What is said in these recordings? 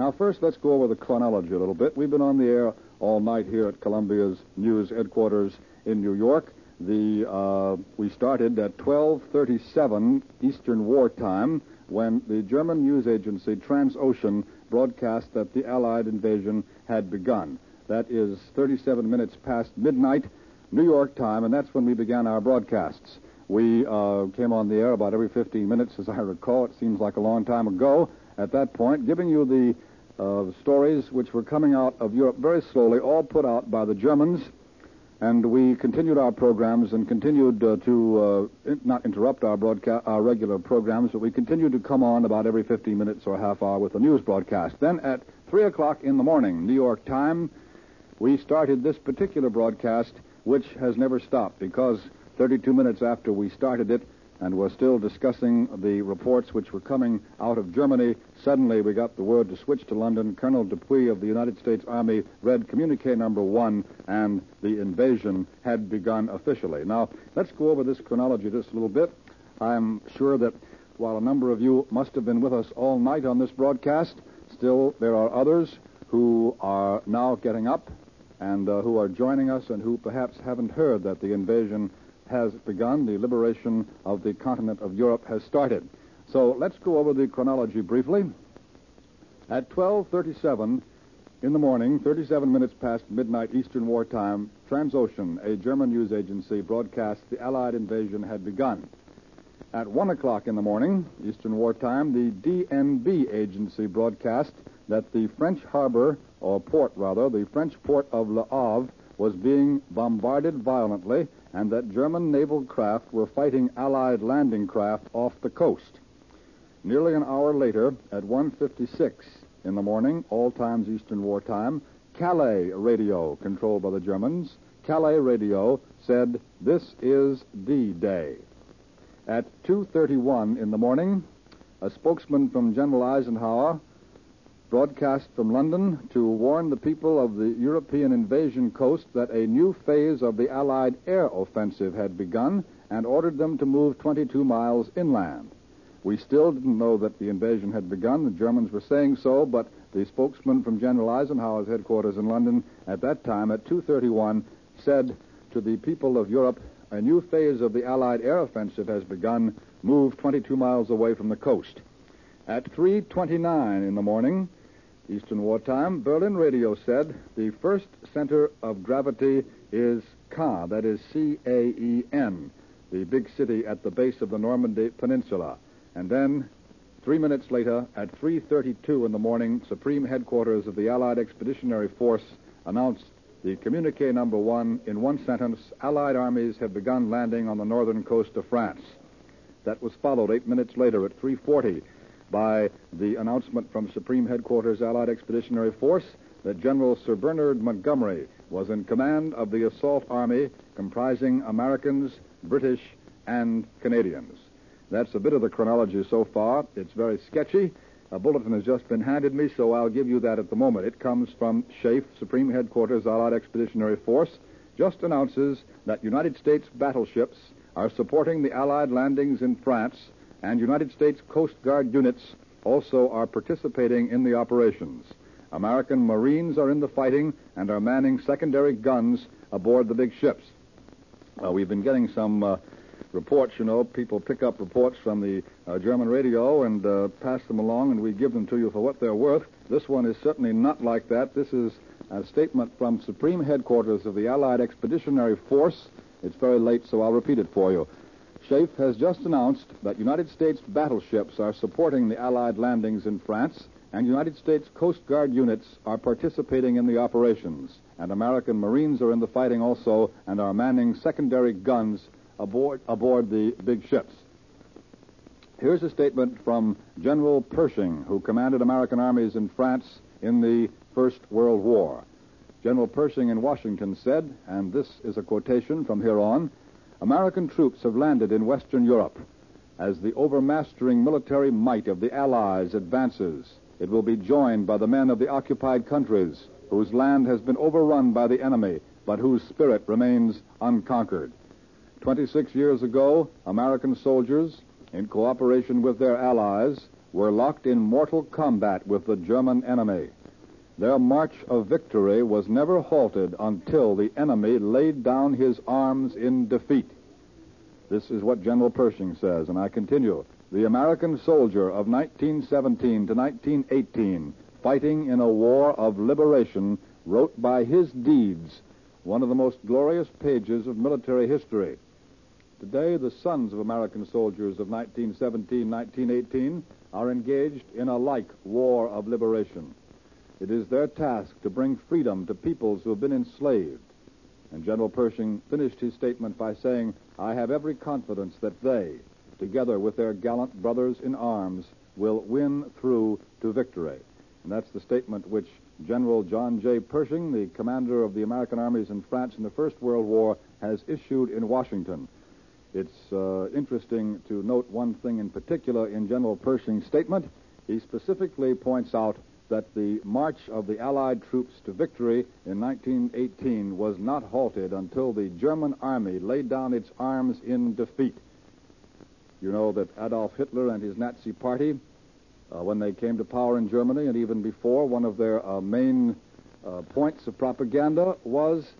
Now, first, let's go over the chronology a little bit. We've been on the air all night here at Columbia's news headquarters in New York. The uh, we started at 12:37 Eastern War Time when the German news agency Transocean broadcast that the Allied invasion had begun. That is 37 minutes past midnight New York time, and that's when we began our broadcasts. We uh, came on the air about every 15 minutes, as I recall. It seems like a long time ago at that point, giving you the uh, stories which were coming out of Europe very slowly, all put out by the Germans. And we continued our programs and continued uh, to uh, in- not interrupt our broadcast, our regular programs, but we continued to come on about every 15 minutes or half hour with a news broadcast. Then at 3 o'clock in the morning, New York time, we started this particular broadcast, which has never stopped because 32 minutes after we started it, and were still discussing the reports which were coming out of Germany. Suddenly, we got the word to switch to London. Colonel Dupuy of the United States Army read communique number one, and the invasion had begun officially. Now, let's go over this chronology just a little bit. I'm sure that while a number of you must have been with us all night on this broadcast, still there are others who are now getting up and uh, who are joining us and who perhaps haven't heard that the invasion has begun. The liberation of the continent of Europe has started. So let's go over the chronology briefly. At 12:37 in the morning, 37 minutes past midnight Eastern War Time, Transocean, a German news agency, broadcast the Allied invasion had begun. At 1 o'clock in the morning, Eastern War Time, the DNB agency broadcast that the French harbor, or port rather, the French port of Le Havre was being bombarded violently and that German naval craft were fighting Allied landing craft off the coast. Nearly an hour later, at 1.56 in the morning, all times Eastern War Time, Calais radio, controlled by the Germans, Calais radio said, this is D-Day. At 2.31 in the morning, a spokesman from General Eisenhower broadcast from London to warn the people of the European invasion coast that a new phase of the Allied air offensive had begun and ordered them to move 22 miles inland. We still didn't know that the invasion had begun. The Germans were saying so, but the spokesman from General Eisenhower's headquarters in London at that time at 2:31 said to the people of Europe, a new phase of the Allied air offensive has begun. Move 22 miles away from the coast. At 3:29 in the morning, Eastern Wartime, Berlin radio said the first center of gravity is Caen, that is C-A-E-N, the big city at the base of the Normandy Peninsula. And then, three minutes later, at 3.32 in the morning, Supreme Headquarters of the Allied Expeditionary Force announced the communique number one in one sentence, Allied armies have begun landing on the northern coast of France. That was followed eight minutes later at 3.40 by the announcement from Supreme Headquarters Allied Expeditionary Force that General Sir Bernard Montgomery was in command of the assault army comprising Americans, British, and Canadians. That's a bit of the chronology so far. It's very sketchy. A bulletin has just been handed me, so I'll give you that at the moment. It comes from SHAEF, Supreme Headquarters Allied Expeditionary Force, just announces that United States battleships are supporting the Allied landings in France and United States Coast Guard units also are participating in the operations. American Marines are in the fighting and are manning secondary guns aboard the big ships. Uh, we've been getting some uh, reports, you know. People pick up reports from the uh, German radio and uh, pass them along, and we give them to you for what they're worth. This one is certainly not like that. This is a statement from Supreme Headquarters of the Allied Expeditionary Force. It's very late, so I'll repeat it for you. SHAEF has just announced that United States battleships are supporting the Allied landings in France, and United States Coast Guard units are participating in the operations. And American Marines are in the fighting also and are manning secondary guns aboard, aboard the big ships. Here's a statement from General Pershing, who commanded American armies in France in the First World War. General Pershing in Washington said, and this is a quotation from here on, American troops have landed in Western Europe. As the overmastering military might of the Allies advances, it will be joined by the men of the occupied countries, whose land has been overrun by the enemy, but whose spirit remains unconquered. 26 years ago, American soldiers, in cooperation with their allies, were locked in mortal combat with the German enemy. Their march of victory was never halted until the enemy laid down his arms in defeat. This is what General Pershing says, and I continue. The American soldier of 1917 to 1918, fighting in a war of liberation, wrote by his deeds one of the most glorious pages of military history. Today, the sons of American soldiers of 1917 1918 are engaged in a like war of liberation. It is their task to bring freedom to peoples who have been enslaved. And General Pershing finished his statement by saying, I have every confidence that they, together with their gallant brothers in arms, will win through to victory. And that's the statement which General John J. Pershing, the commander of the American armies in France in the First World War, has issued in Washington. It's uh, interesting to note one thing in particular in General Pershing's statement. He specifically points out that the march of the Allied troops to victory in 1918 was not halted until the German army laid down its arms in defeat. You know that Adolf Hitler and his Nazi party, uh, when they came to power in Germany and even before, one of their uh, main uh, points of propaganda was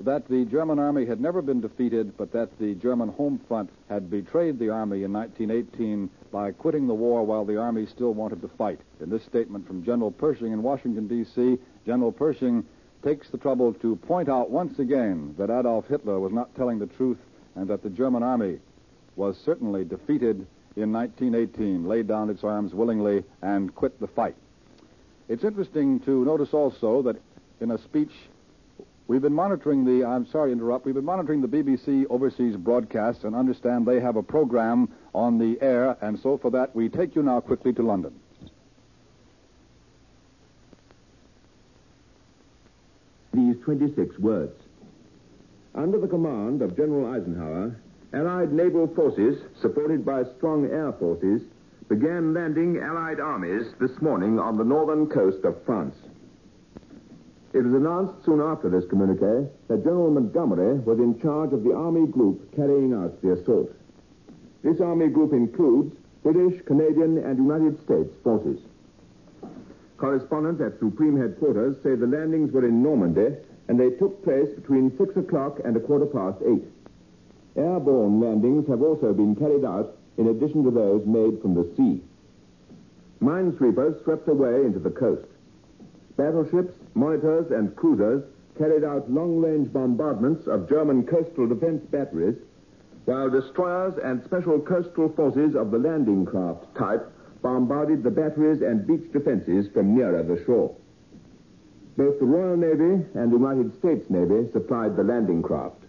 that the German army had never been defeated, but that the German home front had betrayed the army in 1918 by quitting the war while the army still wanted to fight. In this statement from General Pershing in Washington, D.C., General Pershing takes the trouble to point out once again that Adolf Hitler was not telling the truth and that the German army was certainly defeated in 1918, laid down its arms willingly, and quit the fight. It's interesting to notice also that in a speech We've been monitoring the, I'm sorry to interrupt, we've been monitoring the BBC overseas broadcasts and understand they have a program on the air, and so for that, we take you now quickly to London. These 26 words. Under the command of General Eisenhower, Allied naval forces, supported by strong air forces, began landing Allied armies this morning on the northern coast of France. It was announced soon after this communique that General Montgomery was in charge of the Army group carrying out the assault. This Army group includes British, Canadian, and United States forces. Correspondents at Supreme Headquarters say the landings were in Normandy and they took place between 6 o'clock and a quarter past 8. Airborne landings have also been carried out in addition to those made from the sea. Minesweepers swept away into the coast. Battleships, monitors, and cruisers carried out long-range bombardments of German coastal defense batteries, while destroyers and special coastal forces of the landing craft type bombarded the batteries and beach defenses from nearer the shore. Both the Royal Navy and the United States Navy supplied the landing craft.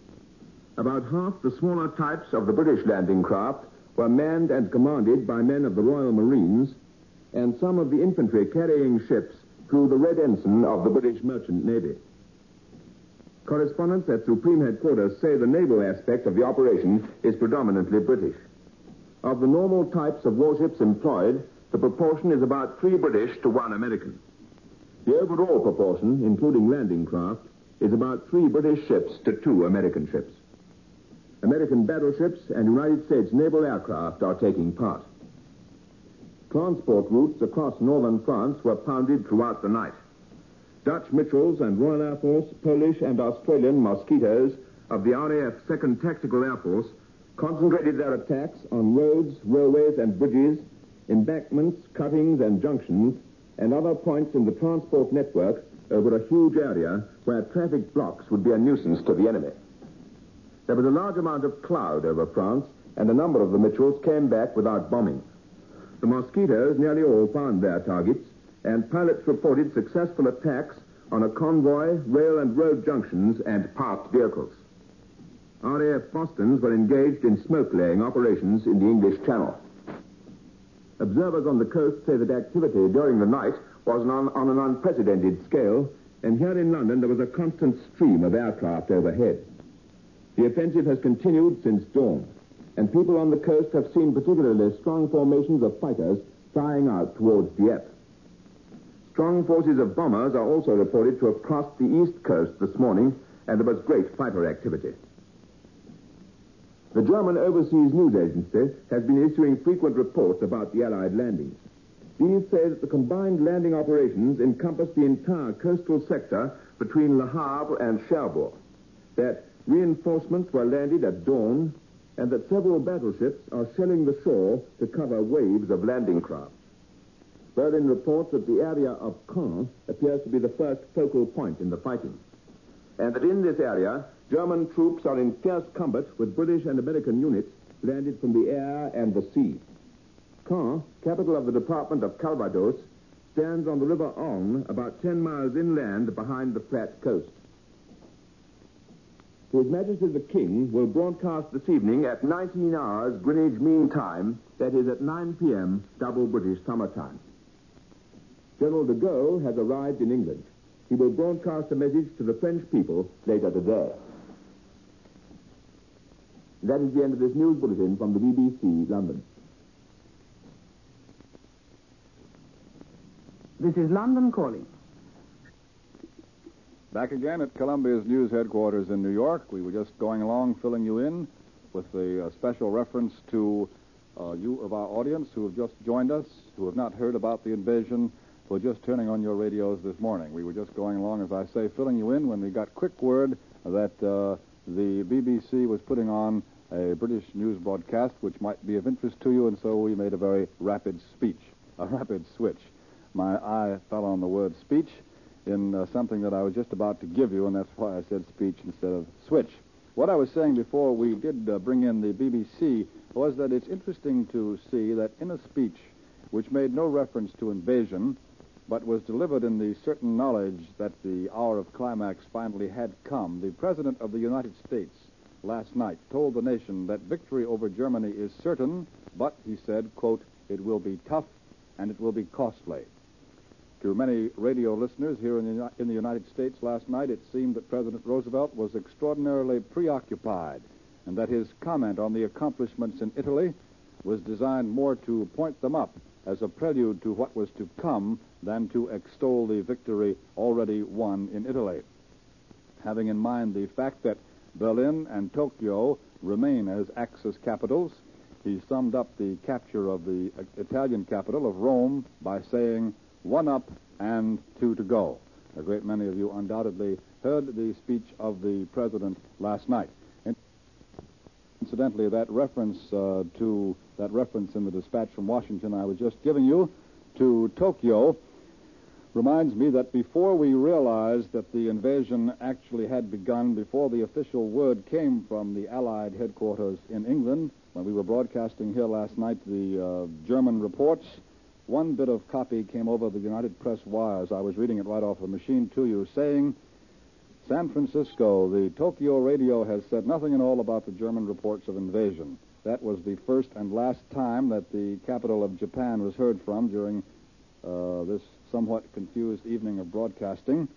About half the smaller types of the British landing craft were manned and commanded by men of the Royal Marines, and some of the infantry carrying ships through the Red Ensign of the British Merchant Navy. Correspondents at Supreme Headquarters say the naval aspect of the operation is predominantly British. Of the normal types of warships employed, the proportion is about three British to one American. The overall proportion, including landing craft, is about three British ships to two American ships. American battleships and United States naval aircraft are taking part. Transport routes across northern France were pounded throughout the night. Dutch Mitchells and Royal Air Force, Polish and Australian Mosquitoes of the RAF 2nd Tactical Air Force concentrated their attacks on roads, railways, and bridges, embankments, cuttings, and junctions, and other points in the transport network over a huge area where traffic blocks would be a nuisance to the enemy. There was a large amount of cloud over France, and a number of the Mitchells came back without bombing. The mosquitoes nearly all found their targets, and pilots reported successful attacks on a convoy, rail and road junctions, and parked vehicles. RAF Bostons were engaged in smoke-laying operations in the English Channel. Observers on the coast say that activity during the night was on, on an unprecedented scale, and here in London there was a constant stream of aircraft overhead. The offensive has continued since dawn and people on the coast have seen particularly strong formations of fighters flying out towards Dieppe. Strong forces of bombers are also reported to have crossed the east coast this morning, and there was great fighter activity. The German Overseas News Agency has been issuing frequent reports about the Allied landings. These say that the combined landing operations encompass the entire coastal sector between Le Havre and Cherbourg, that reinforcements were landed at dawn, and that several battleships are shelling the shore to cover waves of landing craft. Berlin reports that the area of Caen appears to be the first focal point in the fighting, and that in this area, German troops are in fierce combat with British and American units landed from the air and the sea. Caen, capital of the department of Calvados, stands on the River Orne, about 10 miles inland behind the flat coast. His Majesty the King will broadcast this evening at 19 hours Greenwich Mean Time, that is at 9 p.m. double British summer time. General de Gaulle has arrived in England. He will broadcast a message to the French people later today. That is the end of this news bulletin from the BBC, London. This is London calling. Back again at Columbia's news headquarters in New York. We were just going along filling you in with a, uh, special reference to uh, you of our audience who have just joined us, who have not heard about the invasion, who are just turning on your radios this morning. We were just going along, as I say, filling you in when we got quick word that uh, the BBC was putting on a British news broadcast which might be of interest to you, and so we made a very rapid speech, a rapid switch. My eye fell on the word speech in uh, something that I was just about to give you, and that's why I said speech instead of switch. What I was saying before we did uh, bring in the BBC was that it's interesting to see that in a speech which made no reference to invasion, but was delivered in the certain knowledge that the hour of climax finally had come, the President of the United States last night told the nation that victory over Germany is certain, but, he said, quote, it will be tough and it will be costly. To many radio listeners here in the, in the United States last night, it seemed that President Roosevelt was extraordinarily preoccupied and that his comment on the accomplishments in Italy was designed more to point them up as a prelude to what was to come than to extol the victory already won in Italy. Having in mind the fact that Berlin and Tokyo remain as Axis capitals, he summed up the capture of the Italian capital of Rome by saying, one up and two to go. A great many of you undoubtedly heard the speech of the president last night. Incidentally, that reference uh, to that reference in the dispatch from Washington I was just giving you to Tokyo reminds me that before we realized that the invasion actually had begun, before the official word came from the Allied headquarters in England, when we were broadcasting here last night the uh, German reports, one bit of copy came over the United Press wires. I was reading it right off the machine to you, saying, San Francisco, the Tokyo radio has said nothing at all about the German reports of invasion. That was the first and last time that the capital of Japan was heard from during uh, this somewhat confused evening of broadcasting.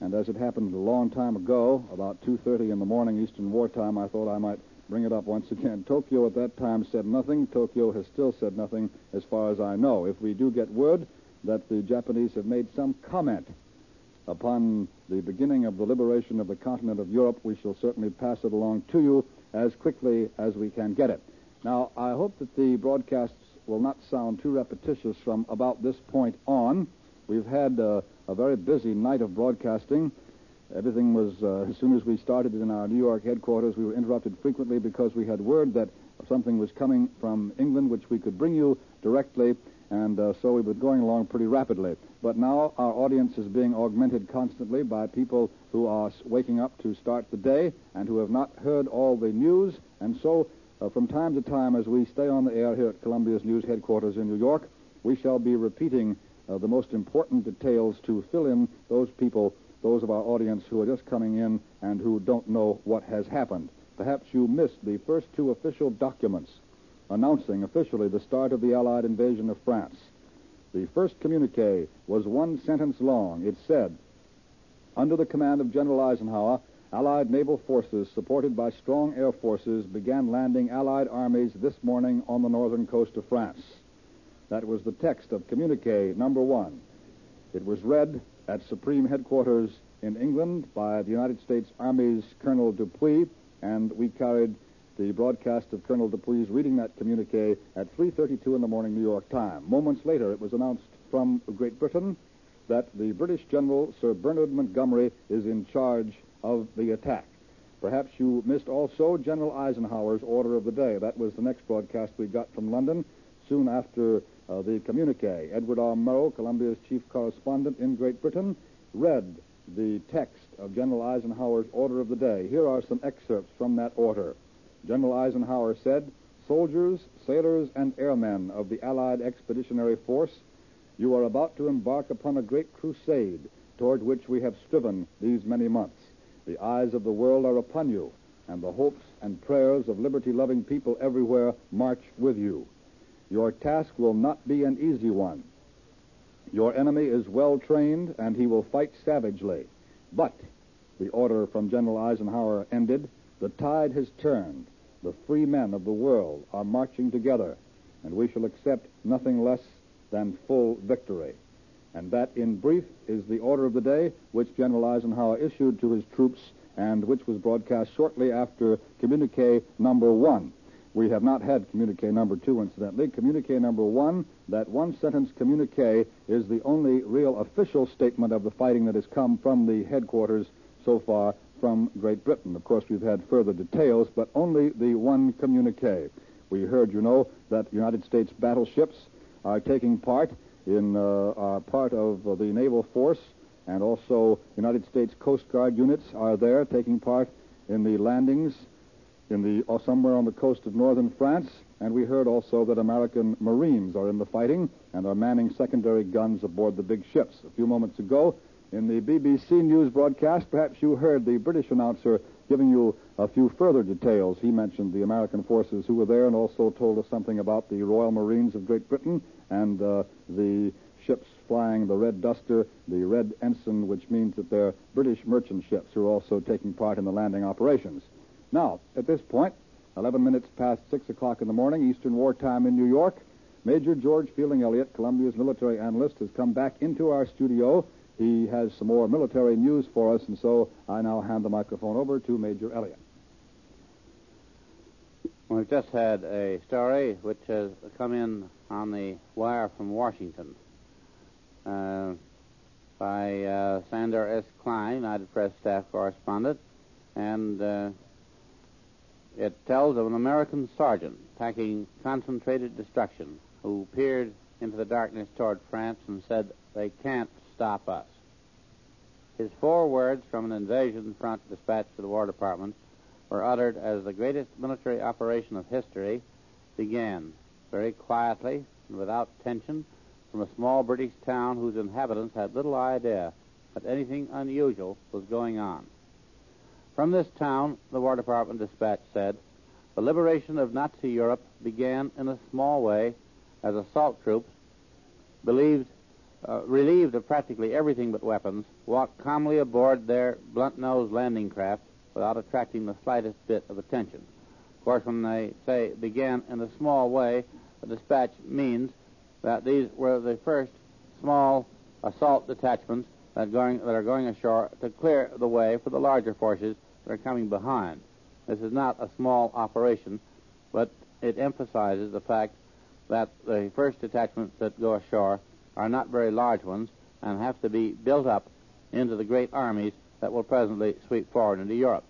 And as it happened a long time ago, about 2.30 in the morning Eastern Wartime, I thought I might bring it up once again. Tokyo at that time said nothing. Tokyo has still said nothing as far as I know. If we do get word that the Japanese have made some comment upon the beginning of the liberation of the continent of Europe, we shall certainly pass it along to you as quickly as we can get it. Now, I hope that the broadcasts will not sound too repetitious from about this point on. We've had uh, a very busy night of broadcasting. Everything was, uh, as soon as we started in our New York headquarters, we were interrupted frequently because we had word that something was coming from England which we could bring you directly, and uh, so we were going along pretty rapidly. But now our audience is being augmented constantly by people who are waking up to start the day and who have not heard all the news, and so uh, from time to time, as we stay on the air here at Columbia's news headquarters in New York, we shall be repeating uh, the most important details to fill in those people, those of our audience who are just coming in and who don't know what has happened. Perhaps you missed the first two official documents announcing officially the start of the Allied invasion of France. The first communique was one sentence long. It said, Under the command of General Eisenhower, Allied naval forces, supported by strong air forces, began landing Allied armies this morning on the northern coast of France. That was the text of communique number one. It was read at Supreme Headquarters in England by the United States Army's Colonel Dupuy, and we carried the broadcast of Colonel Dupuy's reading that communique at 3.32 in the morning New York time. Moments later, it was announced from Great Britain that the British General Sir Bernard Montgomery is in charge of the attack. Perhaps you missed also General Eisenhower's order of the day. That was the next broadcast we got from London soon after uh, the communique. Edward R. Murrow, Columbia's chief correspondent in Great Britain, read the text of General Eisenhower's order of the day. Here are some excerpts from that order. General Eisenhower said, Soldiers, sailors, and airmen of the Allied Expeditionary Force, you are about to embark upon a great crusade toward which we have striven these many months. The eyes of the world are upon you, and the hopes and prayers of liberty loving people everywhere march with you. Your task will not be an easy one. Your enemy is well trained, and he will fight savagely. But, the order from General Eisenhower ended, the tide has turned. The free men of the world are marching together, and we shall accept nothing less than full victory. And that, in brief, is the order of the day which General Eisenhower issued to his troops and which was broadcast shortly after communique number one. We have not had communique number two, incidentally. Communique number one, that one sentence communique, is the only real official statement of the fighting that has come from the headquarters so far from Great Britain. Of course, we've had further details, but only the one communique. We heard, you know, that United States battleships are taking part in uh, are part of uh, the naval force, and also United States Coast Guard units are there taking part in the landings in the uh, somewhere on the coast of northern France. And we heard also that American Marines are in the fighting and are manning secondary guns aboard the big ships. A few moments ago, in the BBC News broadcast, perhaps you heard the British announcer giving you a few further details. He mentioned the American forces who were there and also told us something about the Royal Marines of Great Britain and uh, the ships flying the Red Duster, the Red Ensign, which means that they're British merchant ships who are also taking part in the landing operations. Now, at this point, 11 minutes past 6 o'clock in the morning, Eastern Wartime in New York, Major George Fielding Eliot, Columbia's military analyst, has come back into our studio. He has some more military news for us, and so I now hand the microphone over to Major Eliot. We've just had a story which has come in on the wire from Washington uh, by uh, Sandor S. Klein, United Press staff correspondent, and uh, it tells of an American sergeant packing concentrated destruction who peered into the darkness toward France and said, They can't stop us. His four words from an invasion front dispatch to the War Department were uttered as the greatest military operation of history began, very quietly and without tension, from a small British town whose inhabitants had little idea that anything unusual was going on. From this town, the War Department dispatch said, the liberation of Nazi Europe began in a small way as assault troops, believed, uh, relieved of practically everything but weapons, walked calmly aboard their blunt-nosed landing craft without attracting the slightest bit of attention. Of course, when they say began in a small way, the dispatch means that these were the first small assault detachments that, going, that are going ashore to clear the way for the larger forces are coming behind. This is not a small operation, but it emphasizes the fact that the first detachments that go ashore are not very large ones and have to be built up into the great armies that will presently sweep forward into Europe.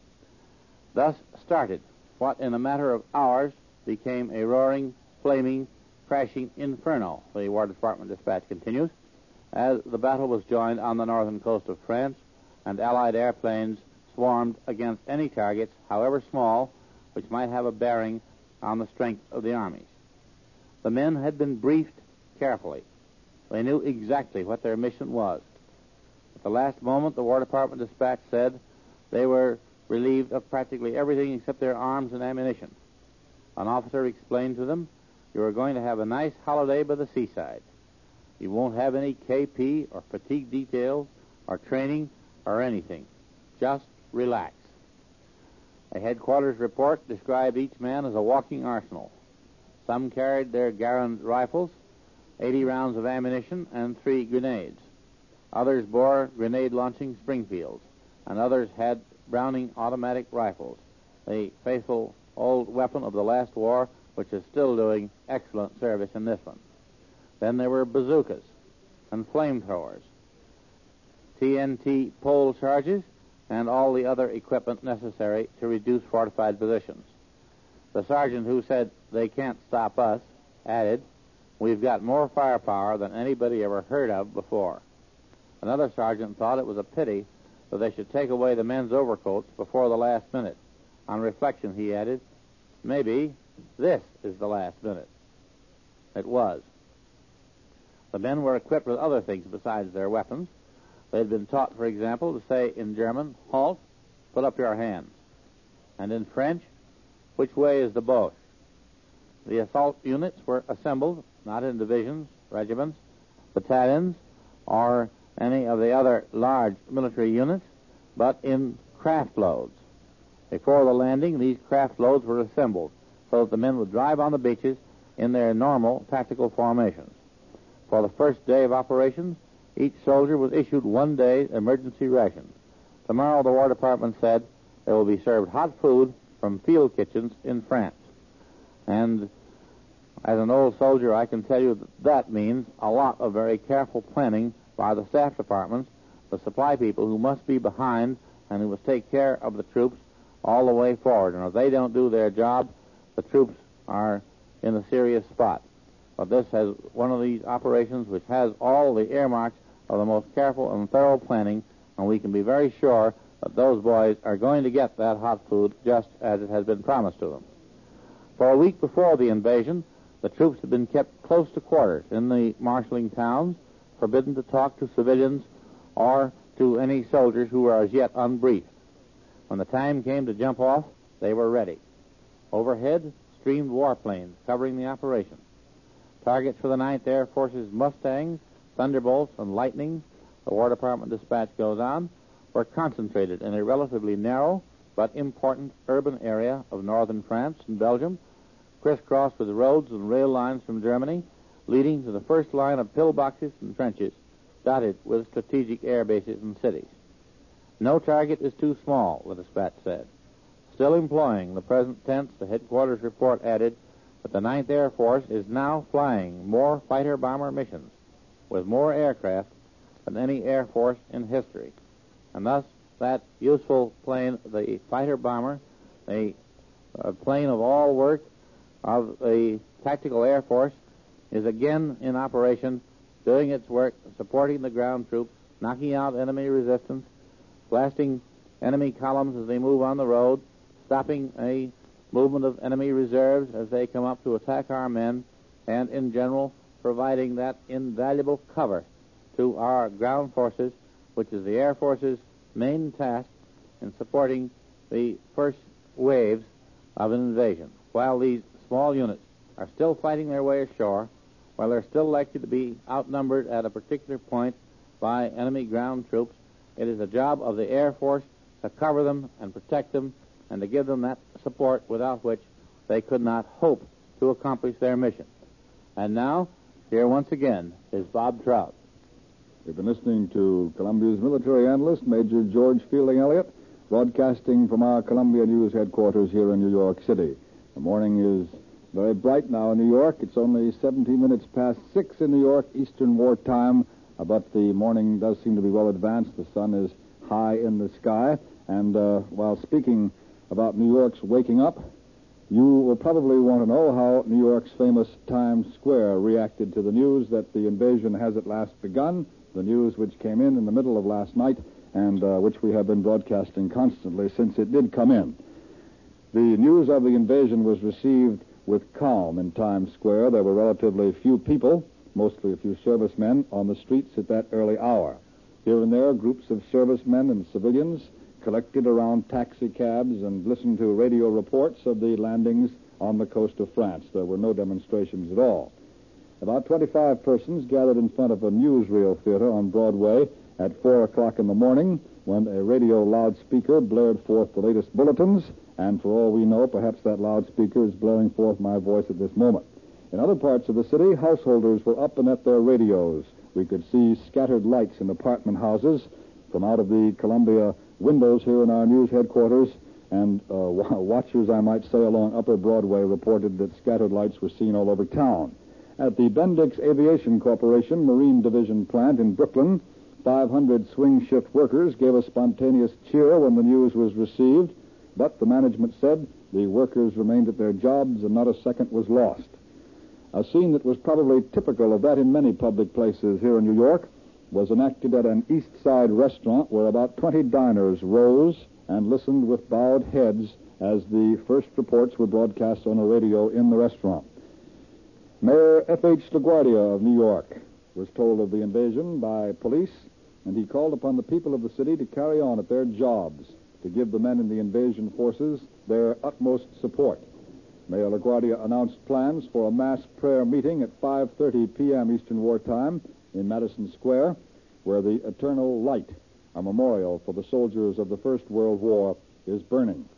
Thus started what in a matter of hours became a roaring, flaming, crashing inferno, the War Department dispatch continues, as the battle was joined on the northern coast of France and Allied airplanes swarmed against any targets, however small, which might have a bearing on the strength of the armies. The men had been briefed carefully. They knew exactly what their mission was. At the last moment, the War Department dispatch said they were relieved of practically everything except their arms and ammunition. An officer explained to them, You are going to have a nice holiday by the seaside. You won't have any KP or fatigue details or training or anything. Just relax. A headquarters report described each man as a walking arsenal. Some carried their Garand rifles, 80 rounds of ammunition, and three grenades. Others bore grenade launching Springfields, and others had Browning automatic rifles, the faithful old weapon of the last war, which is still doing excellent service in this one. Then there were bazookas and flamethrowers, TNT pole charges, and all the other equipment necessary to reduce fortified positions. The sergeant who said they can't stop us added, We've got more firepower than anybody ever heard of before. Another sergeant thought it was a pity that they should take away the men's overcoats before the last minute. On reflection, he added, Maybe this is the last minute. It was. The men were equipped with other things besides their weapons. They had been taught, for example, to say in German, Halt, put up your hands. And in French, which way is the boat? The assault units were assembled not in divisions, regiments, battalions, or any of the other large military units, but in craft loads. Before the landing, these craft loads were assembled so that the men would drive on the beaches in their normal tactical formations. For the first day of operations, each soldier was issued one day emergency ration. Tomorrow, the War Department said there will be served hot food from field kitchens in France. And as an old soldier, I can tell you that that means a lot of very careful planning by the staff departments, the supply people who must be behind and who must take care of the troops all the way forward. And if they don't do their job, the troops are in a serious spot. But this has one of these operations which has all the earmarks of the most careful and thorough planning, and we can be very sure that those boys are going to get that hot food just as it has been promised to them. For a week before the invasion, the troops had been kept close to quarters in the marshalling towns, forbidden to talk to civilians or to any soldiers who were as yet unbriefed. When the time came to jump off, they were ready. Overhead streamed warplanes covering the operation. Targets for the Ninth Air Force's Mustangs, Thunderbolts, and Lightnings, the War Department dispatch goes on, were concentrated in a relatively narrow but important urban area of northern France and Belgium crisscrossed with roads and rail lines from Germany, leading to the first line of pillboxes and trenches, dotted with strategic air bases and cities. No target is too small, the dispatch said. Still employing the present tense, the headquarters report added that the Ninth Air Force is now flying more fighter bomber missions with more aircraft than any Air Force in history. And thus, that useful plane, the fighter bomber, the a plane of all work, of the Tactical Air Force is again in operation, doing its work, supporting the ground troops, knocking out enemy resistance, blasting enemy columns as they move on the road, stopping a movement of enemy reserves as they come up to attack our men, and in general providing that invaluable cover to our ground forces, which is the Air Force's main task in supporting the first waves of an invasion. While these small units are still fighting their way ashore, while they're still likely to be outnumbered at a particular point by enemy ground troops, it is the job of the Air Force to cover them and protect them and to give them that support without which they could not hope to accomplish their mission. And now, here once again is Bob Trout. You've been listening to Columbia's military analyst, Major George Fielding Eliot, broadcasting from our Columbia News headquarters here in New York City. The morning is very bright now in New York. It's only 17 minutes past 6 in New York, Eastern War time, uh, but the morning does seem to be well advanced. The sun is high in the sky. And uh, while speaking about New York's waking up, you will probably want to know how New York's famous Times Square reacted to the news that the invasion has at last begun, the news which came in in the middle of last night and uh, which we have been broadcasting constantly since it did come in. The news of the invasion was received with calm in Times Square. There were relatively few people, mostly a few servicemen, on the streets at that early hour. Here and there, groups of servicemen and civilians collected around taxicabs and listened to radio reports of the landings on the coast of France. There were no demonstrations at all. About 25 persons gathered in front of a newsreel theater on Broadway at 4 o'clock in the morning when a radio loudspeaker blared forth the latest bulletins and for all we know, perhaps that loudspeaker is blowing forth my voice at this moment. In other parts of the city, householders were up and at their radios. We could see scattered lights in apartment houses. From out of the Columbia windows here in our news headquarters, and uh, watchers, I might say, along Upper Broadway reported that scattered lights were seen all over town. At the Bendix Aviation Corporation Marine Division plant in Brooklyn, 500 swing shift workers gave a spontaneous cheer when the news was received, but the management said the workers remained at their jobs and not a second was lost. A scene that was probably typical of that in many public places here in New York was enacted at an East Side restaurant where about 20 diners rose and listened with bowed heads as the first reports were broadcast on the radio in the restaurant. Mayor F.H. LaGuardia of New York was told of the invasion by police, and he called upon the people of the city to carry on at their jobs, to give the men in the invasion forces their utmost support. Mayor LaGuardia announced plans for a mass prayer meeting at 5.30 p.m. Eastern Wartime in Madison Square, where the Eternal Light a memorial for the soldiers of the First World War is burning.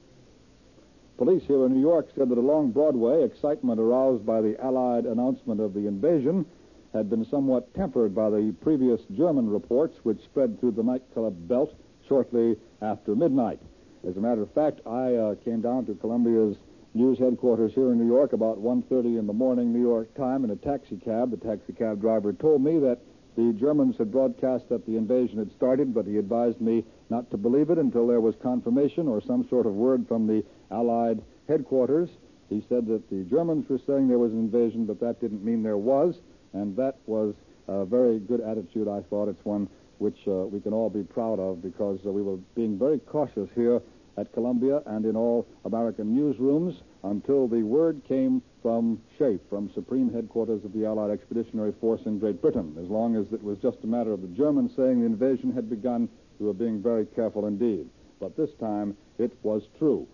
Police here in New York said that along Broadway, excitement aroused by the Allied announcement of the invasion had been somewhat tempered by the previous German reports which spread through the nightclub belt shortly after midnight. As a matter of fact, I uh, came down to Columbia's news headquarters here in New York about 1.30 in the morning New York time in a taxi cab. The taxi cab driver told me that the Germans had broadcast that the invasion had started, but he advised me not to believe it until there was confirmation or some sort of word from the Allied headquarters. He said that the Germans were saying there was an invasion, but that didn't mean there was, and that was a very good attitude, I thought. It's one which uh, we can all be proud of because uh, we were being very cautious here at Columbia and in all American newsrooms until the word came from SHAEF, from Supreme Headquarters of the Allied Expeditionary Force in Great Britain. As long as it was just a matter of the Germans saying the invasion had begun, we were being very careful indeed. But this time, it was true.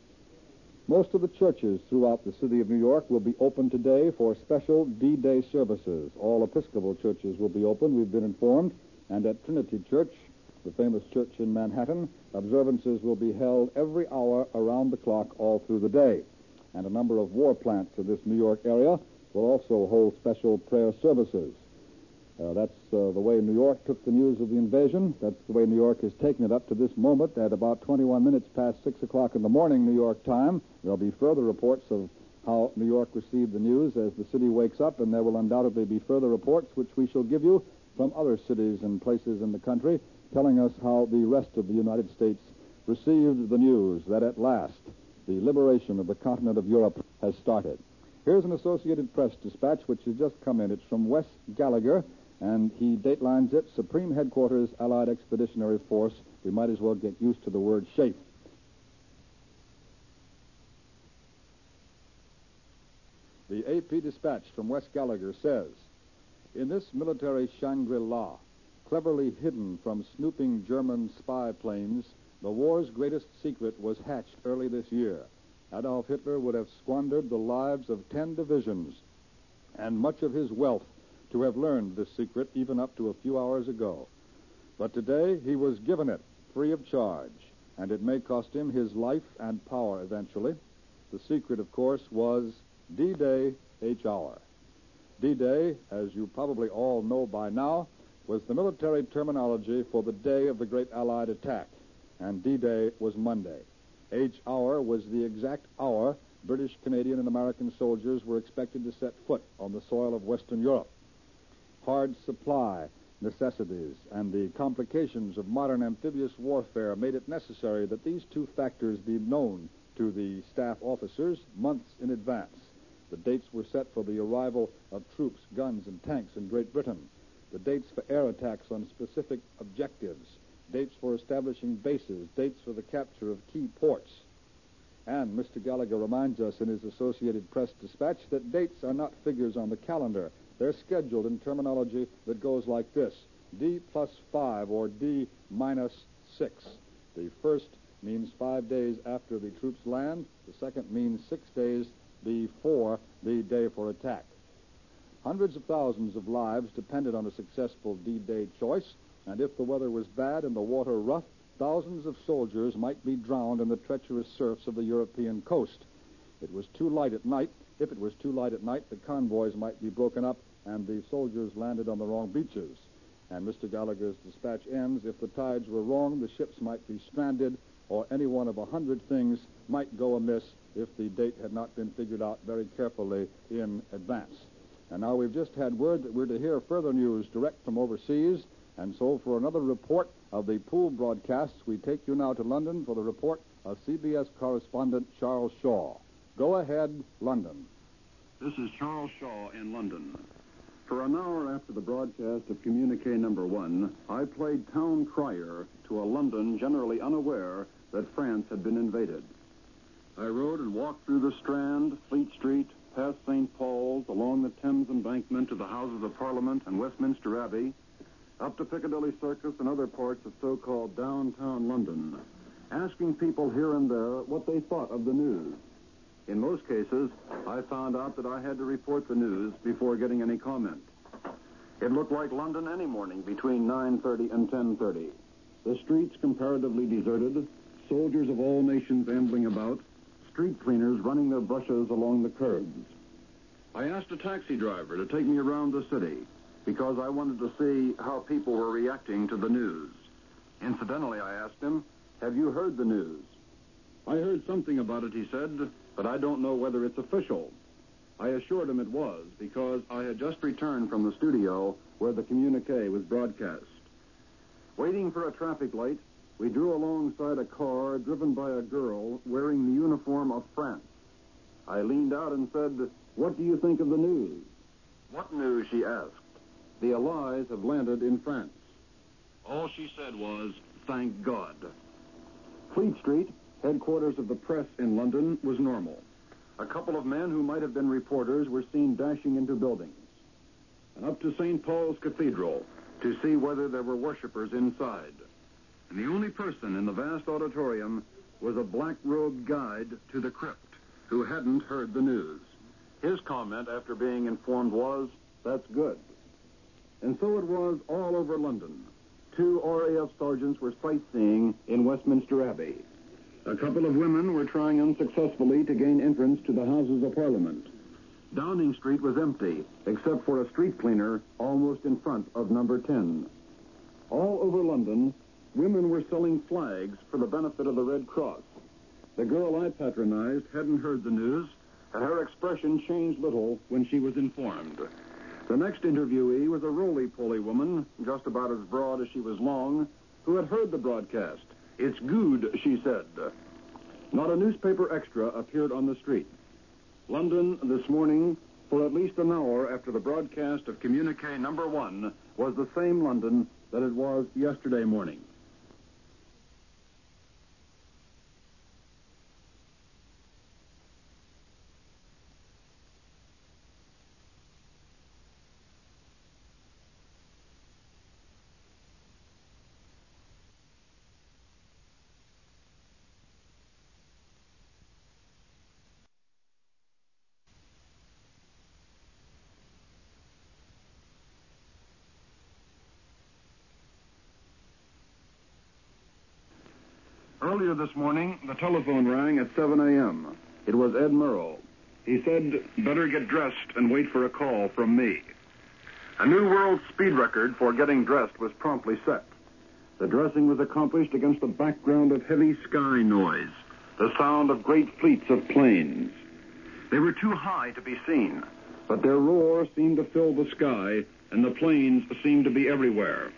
Most of the churches throughout the city of New York will be open today for special D-Day services. All Episcopal churches will be open, we've been informed, and at Trinity Church, the famous church in Manhattan, observances will be held every hour around the clock all through the day and a number of war plants in this New York area will also hold special prayer services. Uh, that's uh, the way New York took the news of the invasion. That's the way New York has taken it up to this moment at about 21 minutes past 6 o'clock in the morning, New York time. There'll be further reports of how New York received the news as the city wakes up, and there will undoubtedly be further reports which we shall give you from other cities and places in the country telling us how the rest of the United States received the news that at last the liberation of the continent of Europe has started. Here's an Associated Press dispatch which has just come in. It's from Wes Gallagher, and he datelines it Supreme Headquarters, Allied Expeditionary Force. We might as well get used to the word SHAEF. The AP dispatch from Wes Gallagher says In this military Shangri La, cleverly hidden from snooping German spy planes, the war's greatest secret was hatched early this year. Adolf Hitler would have squandered the lives of ten divisions and much of his wealth to have learned this secret even up to a few hours ago. But today he was given it free of charge, and it may cost him his life and power eventually. The secret, of course, was D-Day H hour. D-Day, as you probably all know by now, was the military terminology for the day of the great Allied attack and D-Day was Monday. H hour was the exact hour British, Canadian, and American soldiers were expected to set foot on the soil of Western Europe. Hard supply necessities and the complications of modern amphibious warfare made it necessary that these two factors be known to the staff officers months in advance. The dates were set for the arrival of troops, guns, and tanks in Great Britain. The dates for air attacks on specific objectives dates for establishing bases, dates for the capture of key ports. And Mr. Gallagher reminds us in his Associated Press dispatch that dates are not figures on the calendar. They're scheduled in terminology that goes like this D plus 5 or D minus 6. The first means five days after the troops land. The second means six days before the day for attack. Hundreds of thousands of lives depended on a successful D-Day choice. And if the weather was bad and the water rough, thousands of soldiers might be drowned in the treacherous surfs of the European coast. It was too light at night. If it was too light at night, the convoys might be broken up and the soldiers landed on the wrong beaches. And Mr. Gallagher's dispatch ends if the tides were wrong, the ships might be stranded or any one of a hundred things might go amiss if the date had not been figured out very carefully in advance. And now we've just had word that we're to hear further news direct from overseas. And so for another report of the pool broadcasts, we take you now to London for the report of CBS correspondent Charles Shaw. Go ahead, London. This is Charles Shaw in London. For an hour after the broadcast of communique number one, I played town crier to a London generally unaware that France had been invaded. I rode and walked through the Strand, Fleet Street, past St. Paul's, along the Thames embankment to the Houses of Parliament and Westminster Abbey, up to Piccadilly Circus and other parts of so-called downtown London, asking people here and there what they thought of the news. In most cases, I found out that I had to report the news before getting any comment. It looked like London any morning between 9.30 and 10.30. The streets comparatively deserted, soldiers of all nations ambling about, street cleaners running their brushes along the curbs. I asked a taxi driver to take me around the city because I wanted to see how people were reacting to the news. Incidentally, I asked him, Have you heard the news? I heard something about it, he said, but I don't know whether it's official. I assured him it was because I had just returned from the studio where the communique was broadcast. Waiting for a traffic light, we drew alongside a car driven by a girl wearing the uniform of France. I leaned out and said, What do you think of the news? What news? she asked. The Allies have landed in France. All she said was, Thank God. Fleet Street, headquarters of the press in London, was normal. A couple of men who might have been reporters were seen dashing into buildings. And up to St. Paul's Cathedral to see whether there were worshippers inside. And the only person in the vast auditorium was a black-robed guide to the crypt who hadn't heard the news. His comment after being informed was, that's good. And so it was all over London. Two RAF sergeants were sightseeing in Westminster Abbey. A couple of women were trying unsuccessfully to gain entrance to the Houses of Parliament. Downing Street was empty, except for a street cleaner almost in front of number 10. All over London, women were selling flags for the benefit of the Red Cross. The girl I patronized hadn't heard the news, and her expression changed little when she was informed. The next interviewee was a roly-poly woman, just about as broad as she was long, who had heard the broadcast. It's good, she said. Not a newspaper extra appeared on the street. London this morning, for at least an hour after the broadcast of communique number one, was the same London that it was yesterday morning. Earlier this morning, the telephone rang at 7 a.m. It was Ed Murrow. He said, better get dressed and wait for a call from me. A new world speed record for getting dressed was promptly set. The dressing was accomplished against a background of heavy sky noise, the sound of great fleets of planes. They were too high to be seen, but their roar seemed to fill the sky, and the planes seemed to be everywhere.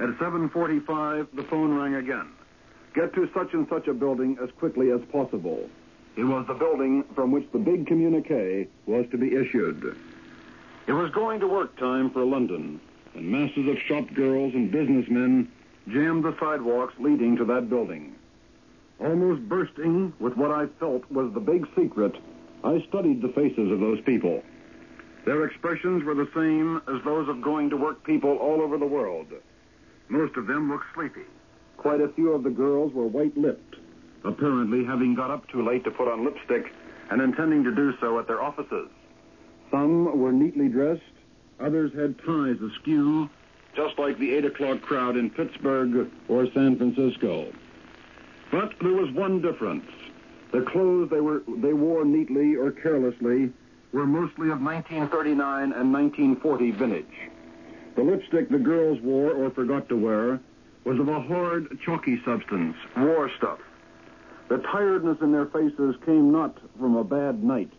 At 7.45, the phone rang again. Get to such and such a building as quickly as possible. It was the building from which the big communique was to be issued. It was going to work time for London, and masses of shop girls and businessmen jammed the sidewalks leading to that building. Almost bursting with what I felt was the big secret, I studied the faces of those people. Their expressions were the same as those of going to work people all over the world. Most of them looked sleepy. Quite a few of the girls were white-lipped, apparently having got up too late to put on lipstick and intending to do so at their offices. Some were neatly dressed, others had ties askew, just like the 8 o'clock crowd in Pittsburgh or San Francisco. But there was one difference. The clothes they, were, they wore neatly or carelessly were mostly of 1939 and 1940 vintage. The lipstick the girls wore or forgot to wear was of a hard, chalky substance, war stuff. The tiredness in their faces came not from a bad night,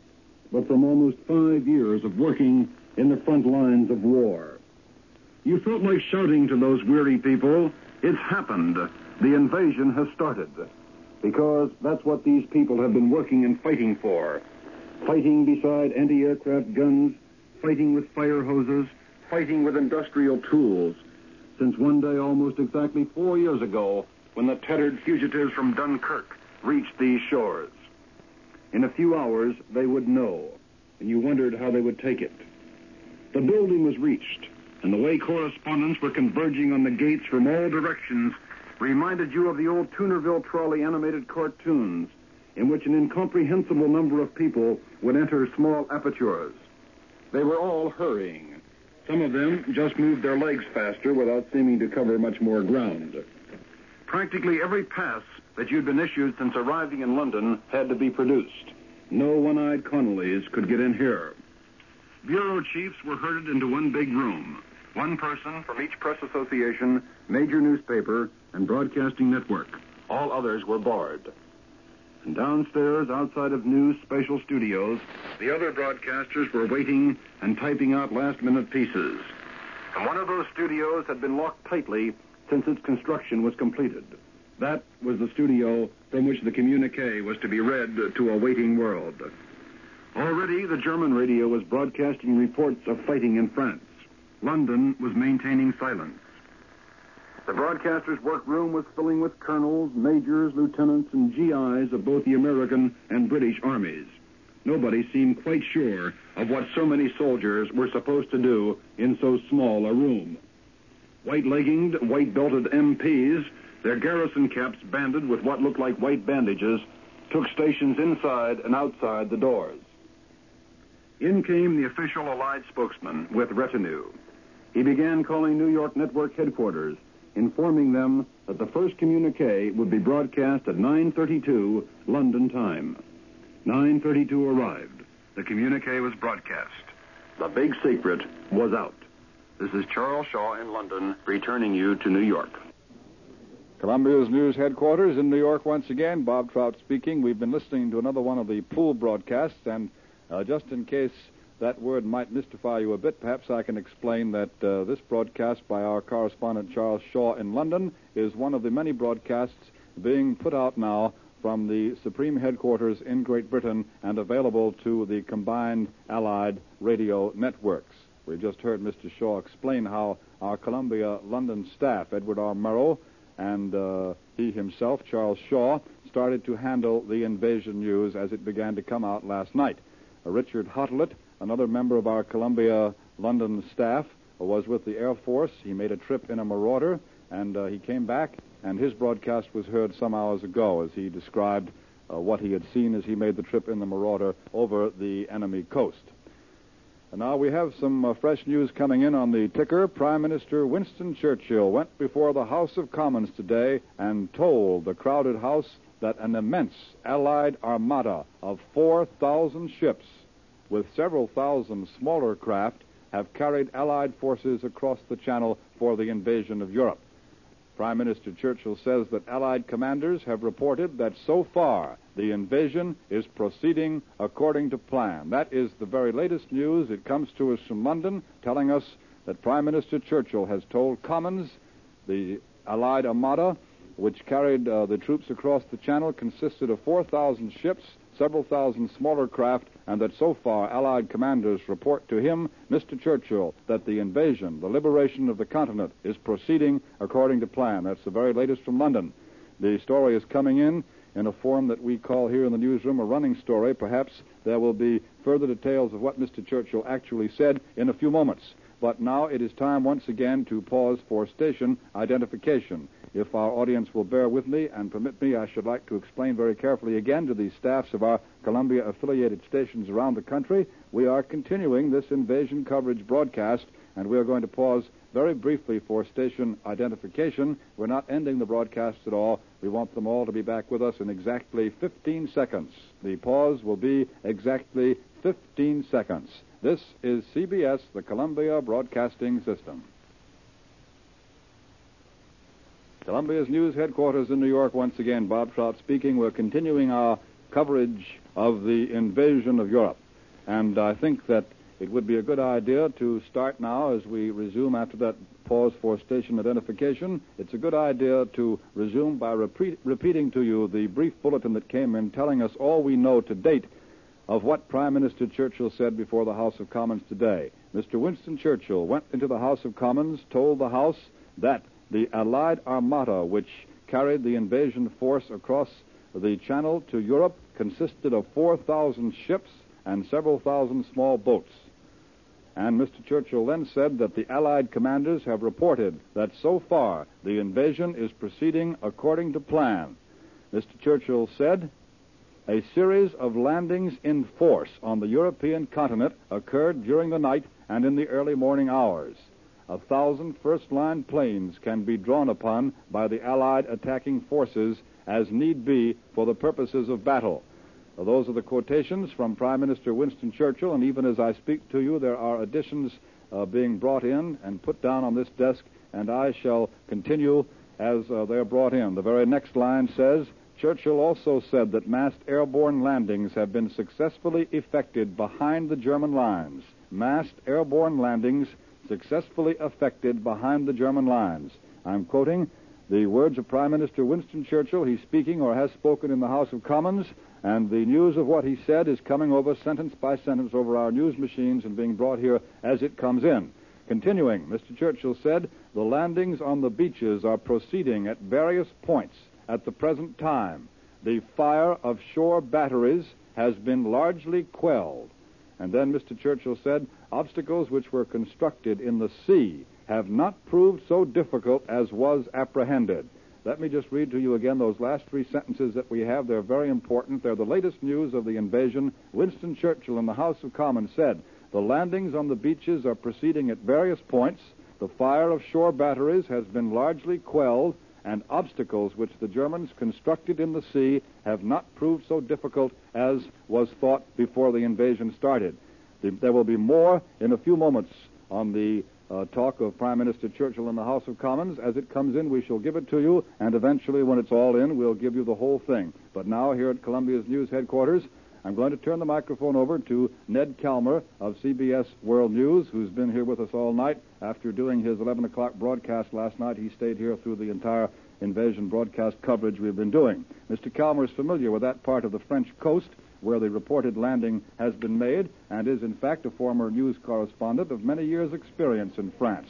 but from almost five years of working in the front lines of war. You felt like shouting to those weary people, It's happened. The invasion has started. Because that's what these people have been working and fighting for. Fighting beside anti aircraft guns, fighting with fire hoses, fighting with industrial tools. Since one day almost exactly four years ago, when the tethered fugitives from Dunkirk reached these shores. In a few hours, they would know, and you wondered how they would take it. The building was reached, and the way correspondents were converging on the gates from all directions reminded you of the old Toonerville Trolley animated cartoons, in which an incomprehensible number of people would enter small apertures. They were all hurrying. Some of them just moved their legs faster without seeming to cover much more ground. Practically every pass that you'd been issued since arriving in London had to be produced. No one-eyed Connollys could get in here. Bureau chiefs were herded into one big room. One person from each press association, major newspaper, and broadcasting network. All others were barred. And downstairs, outside of news special studios, the other broadcasters were waiting and typing out last-minute pieces. And one of those studios had been locked tightly since its construction was completed. That was the studio from which the communique was to be read to a waiting world. Already, the German radio was broadcasting reports of fighting in France. London was maintaining silence. The broadcaster's workroom was filling with colonels, majors, lieutenants, and GIs of both the American and British armies. Nobody seemed quite sure of what so many soldiers were supposed to do in so small a room. White legginged, white belted MPs, their garrison caps banded with what looked like white bandages, took stations inside and outside the doors. In came the official Allied spokesman with retinue. He began calling New York Network headquarters, informing them that the first communique would be broadcast at 9.32 London time. 9.32 arrived. The communique was broadcast. The big secret was out. This is Charles Shaw in London, returning you to New York. Columbia's news headquarters in New York once again. Bob Trout speaking. We've been listening to another one of the pool broadcasts, and uh, just in case that word might mystify you a bit, perhaps I can explain that uh, this broadcast by our correspondent Charles Shaw in London is one of the many broadcasts being put out now from the Supreme Headquarters in Great Britain and available to the combined Allied radio networks. We just heard Mr. Shaw explain how our Columbia London staff, Edward R. Murrow, and uh, he himself, Charles Shaw, started to handle the invasion news as it began to come out last night. Uh, Richard Hottelet, another member of our Columbia London staff, was with the Air Force. He made a trip in a Marauder, and uh, he came back, and his broadcast was heard some hours ago as he described uh, what he had seen as he made the trip in the Marauder over the enemy coast. And now we have some uh, fresh news coming in on the ticker. Prime Minister Winston Churchill went before the House of Commons today and told the crowded House that an immense Allied armada of 4,000 ships with several thousand smaller craft have carried Allied forces across the Channel for the invasion of Europe. Prime Minister Churchill says that Allied commanders have reported that so far the invasion is proceeding according to plan. That is the very latest news. It comes to us from London telling us that Prime Minister Churchill has told Commons the Allied Armada, which carried uh, the troops across the Channel, consisted of 4,000 ships several thousand smaller craft, and that so far Allied commanders report to him, Mr. Churchill, that the invasion, the liberation of the continent, is proceeding according to plan. That's the very latest from London. The story is coming in in a form that we call here in the newsroom a running story. Perhaps there will be further details of what Mr. Churchill actually said in a few moments. But now it is time once again to pause for station identification. If our audience will bear with me and permit me, I should like to explain very carefully again to the staffs of our Columbia affiliated stations around the country. We are continuing this invasion coverage broadcast, and we are going to pause very briefly for station identification. We're not ending the broadcast at all. We want them all to be back with us in exactly 15 seconds. The pause will be exactly 15 seconds. This is CBS, the Columbia Broadcasting System. Columbia's news headquarters in New York once again. Bob Trout speaking. We're continuing our coverage of the invasion of Europe. And I think that it would be a good idea to start now as we resume after that pause for station identification. It's a good idea to resume by repeat, repeating to you the brief bulletin that came in telling us all we know to date of what Prime Minister Churchill said before the House of Commons today. Mr. Winston Churchill went into the House of Commons, told the House that the Allied Armada, which carried the invasion force across the Channel to Europe, consisted of 4,000 ships and several thousand small boats. And Mr. Churchill then said that the Allied commanders have reported that so far the invasion is proceeding according to plan. Mr. Churchill said, a series of landings in force on the European continent occurred during the night and in the early morning hours. A thousand first line planes can be drawn upon by the Allied attacking forces as need be for the purposes of battle. Now, those are the quotations from Prime Minister Winston Churchill, and even as I speak to you, there are additions uh, being brought in and put down on this desk, and I shall continue as uh, they're brought in. The very next line says, Churchill also said that massed airborne landings have been successfully effected behind the German lines. Massed airborne landings successfully effected behind the German lines. I'm quoting the words of Prime Minister Winston Churchill. He's speaking or has spoken in the House of Commons, and the news of what he said is coming over sentence by sentence over our news machines and being brought here as it comes in. Continuing, Mr. Churchill said, the landings on the beaches are proceeding at various points at the present time, the fire of shore batteries has been largely quelled. And then Mr. Churchill said, obstacles which were constructed in the sea have not proved so difficult as was apprehended. Let me just read to you again those last three sentences that we have. They're very important. They're the latest news of the invasion. Winston Churchill in the House of Commons said, The landings on the beaches are proceeding at various points. The fire of shore batteries has been largely quelled, and obstacles which the Germans constructed in the sea have not proved so difficult as was thought before the invasion started. There will be more in a few moments on the uh, talk of Prime Minister Churchill in the House of Commons. As it comes in, we shall give it to you, and eventually, when it's all in, we'll give you the whole thing. But now, here at Columbia's News headquarters, I'm going to turn the microphone over to Ned Calmer of CBS World News, who's been here with us all night. After doing his 11 o'clock broadcast last night, he stayed here through the entire invasion broadcast coverage we've been doing. Mr. Calmer is familiar with that part of the French coast where the reported landing has been made and is, in fact, a former news correspondent of many years' experience in France.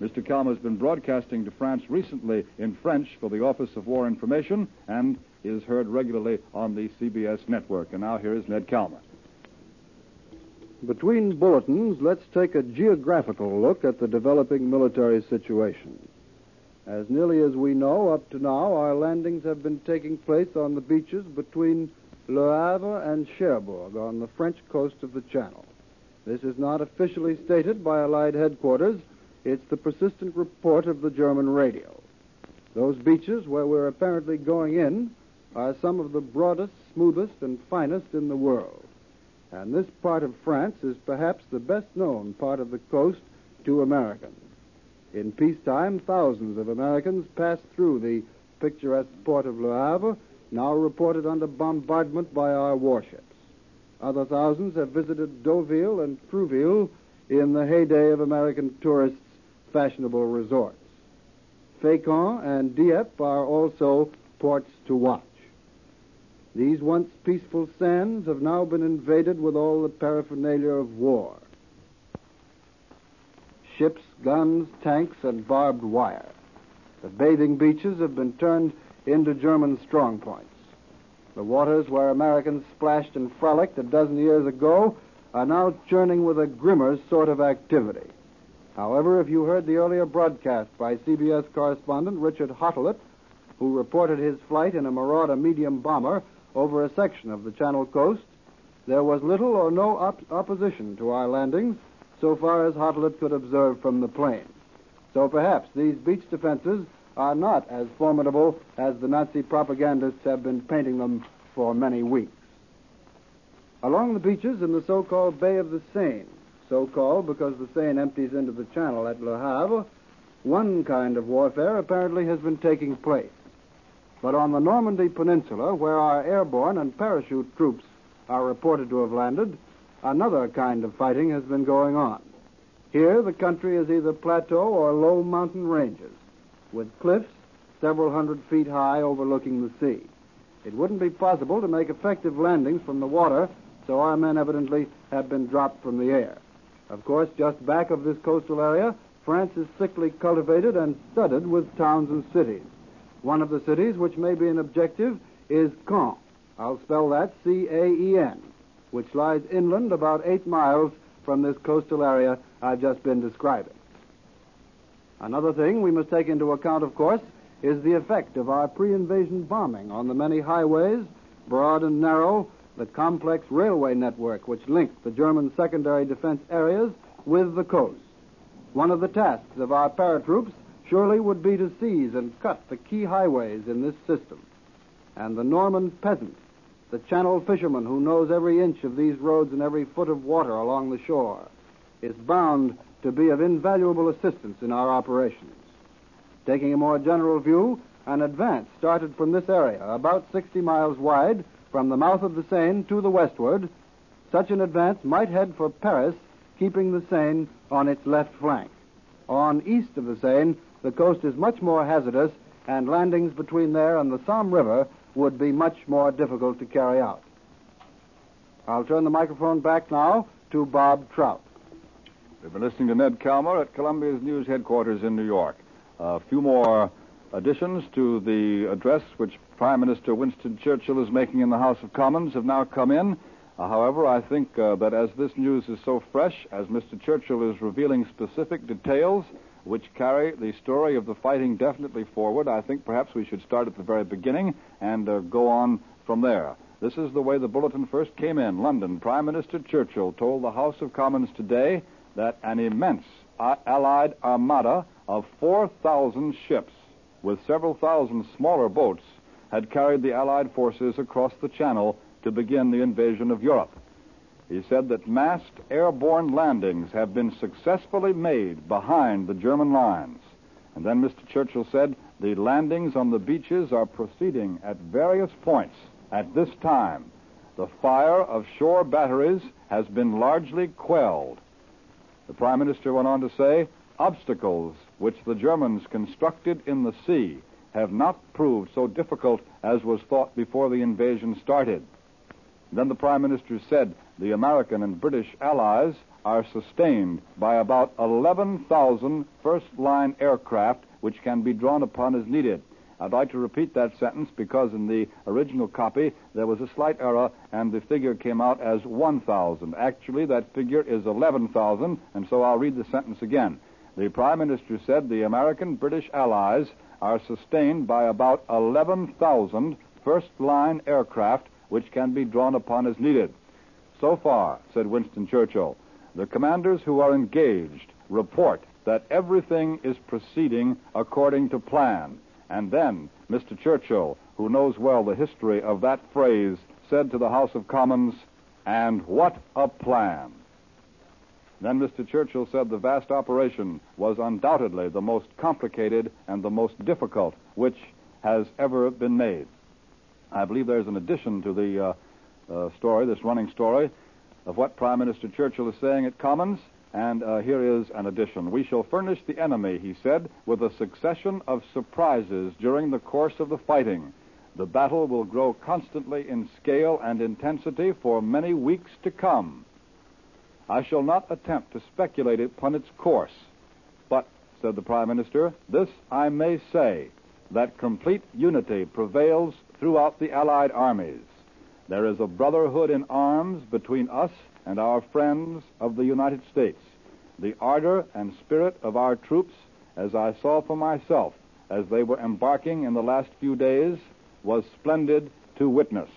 Mr. Calmer has been broadcasting to France recently in French for the Office of War Information and is heard regularly on the CBS network. And now here is Ned Calmer. Between bulletins, let's take a geographical look at the developing military situation. As nearly as we know, up to now, our landings have been taking place on the beaches between Le Havre and Cherbourg on the French coast of the Channel. This is not officially stated by Allied headquarters. It's the persistent report of the German radio. Those beaches where we're apparently going in are some of the broadest, smoothest, and finest in the world. And this part of France is perhaps the best known part of the coast to Americans. In peacetime, thousands of Americans passed through the picturesque port of Le Havre, now reported under bombardment by our warships. Other thousands have visited Deauville and Trouville in the heyday of American tourists' fashionable resorts. Fécamp and Dieppe are also ports to watch. These once peaceful sands have now been invaded with all the paraphernalia of war ships, guns, tanks, and barbed wire. The bathing beaches have been turned into German strongpoints. The waters where Americans splashed and frolicked a dozen years ago are now churning with a grimmer sort of activity. However, if you heard the earlier broadcast by CBS correspondent Richard Hottelet, who reported his flight in a Marauder medium bomber over a section of the Channel coast, there was little or no op- opposition to our landings so far as Hottelet could observe from the plane. So perhaps these beach defenses are not as formidable as the Nazi propagandists have been painting them for many weeks. Along the beaches in the so-called Bay of the Seine, so-called because the Seine empties into the channel at Le Havre, one kind of warfare apparently has been taking place. But on the Normandy Peninsula, where our airborne and parachute troops are reported to have landed, another kind of fighting has been going on. Here, the country is either plateau or low mountain ranges, with cliffs several hundred feet high overlooking the sea. It wouldn't be possible to make effective landings from the water, so our men evidently have been dropped from the air. Of course, just back of this coastal area, France is thickly cultivated and studded with towns and cities. One of the cities which may be an objective is Caen. I'll spell that C A E N, which lies inland about eight miles from this coastal area I've just been describing. Another thing we must take into account, of course, is the effect of our pre invasion bombing on the many highways, broad and narrow, the complex railway network which linked the German secondary defense areas with the coast. One of the tasks of our paratroops surely would be to seize and cut the key highways in this system. And the Norman peasant, the channel fisherman who knows every inch of these roads and every foot of water along the shore, is bound to be of invaluable assistance in our operations. Taking a more general view, an advance started from this area, about 60 miles wide, from the mouth of the Seine to the westward. Such an advance might head for Paris, keeping the Seine on its left flank. On east of the Seine, the coast is much more hazardous, and landings between there and the Somme River would be much more difficult to carry out. I'll turn the microphone back now to Bob Trout. We've been listening to Ned Calmer at Columbia's news headquarters in New York. A few more additions to the address which Prime Minister Winston Churchill is making in the House of Commons have now come in. Uh, however, I think uh, that as this news is so fresh, as Mr. Churchill is revealing specific details which carry the story of the fighting definitely forward, I think perhaps we should start at the very beginning and uh, go on from there. This is the way the bulletin first came in. London, Prime Minister Churchill told the House of Commons today that an immense uh, Allied armada of 4,000 ships with several thousand smaller boats had carried the Allied forces across the Channel to begin the invasion of Europe. He said that massed airborne landings have been successfully made behind the German lines. And then Mr. Churchill said the landings on the beaches are proceeding at various points at this time. The fire of shore batteries has been largely quelled. The Prime Minister went on to say obstacles which the Germans constructed in the sea have not proved so difficult as was thought before the invasion started. Then the Prime Minister said the American and British allies are sustained by about 11,000 first line aircraft which can be drawn upon as needed. I'd like to repeat that sentence because in the original copy there was a slight error and the figure came out as 1,000. Actually, that figure is 11,000, and so I'll read the sentence again. The Prime Minister said the American British allies are sustained by about 11,000 first line aircraft which can be drawn upon as needed. So far, said Winston Churchill, the commanders who are engaged report that everything is proceeding according to plan. And then Mr. Churchill, who knows well the history of that phrase, said to the House of Commons, and what a plan! Then Mr. Churchill said the vast operation was undoubtedly the most complicated and the most difficult which has ever been made. I believe there's an addition to the uh, uh, story, this running story, of what Prime Minister Churchill is saying at Commons, and uh, here is an addition. We shall furnish the enemy, he said, with a succession of surprises during the course of the fighting. The battle will grow constantly in scale and intensity for many weeks to come. I shall not attempt to speculate upon its course. But, said the Prime Minister, this I may say, that complete unity prevails throughout the Allied armies. There is a brotherhood in arms between us and our friends of the United States. The ardor and spirit of our troops, as I saw for myself as they were embarking in the last few days, was splendid to witness.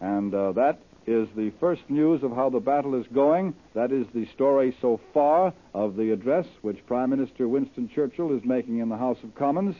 And uh, that is the first news of how the battle is going. That is the story so far of the address which Prime Minister Winston Churchill is making in the House of Commons.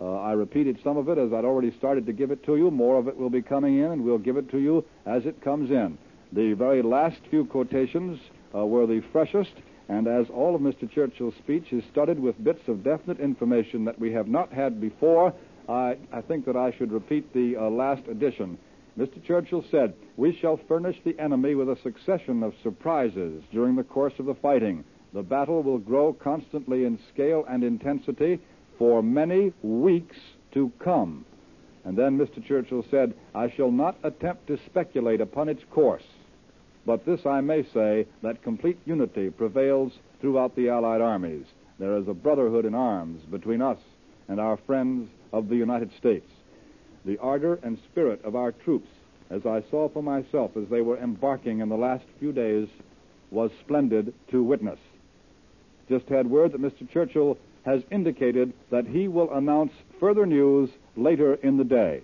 Uh, I repeated some of it as I'd already started to give it to you. More of it will be coming in, and we'll give it to you as it comes in. The very last few quotations uh, were the freshest, And as all of Mr. Churchill's speech is studded with bits of definite information that we have not had before, I, I think that I should repeat the uh, last edition. Mr. Churchill said, We shall furnish the enemy with a succession of surprises during the course of the fighting. The battle will grow constantly in scale and intensity for many weeks to come. And then Mr. Churchill said, I shall not attempt to speculate upon its course. But this I may say that complete unity prevails throughout the Allied armies. There is a brotherhood in arms between us and our friends of the United States. The ardor and spirit of our troops, as I saw for myself as they were embarking in the last few days, was splendid to witness. Just had word that Mr. Churchill has indicated that he will announce further news later in the day.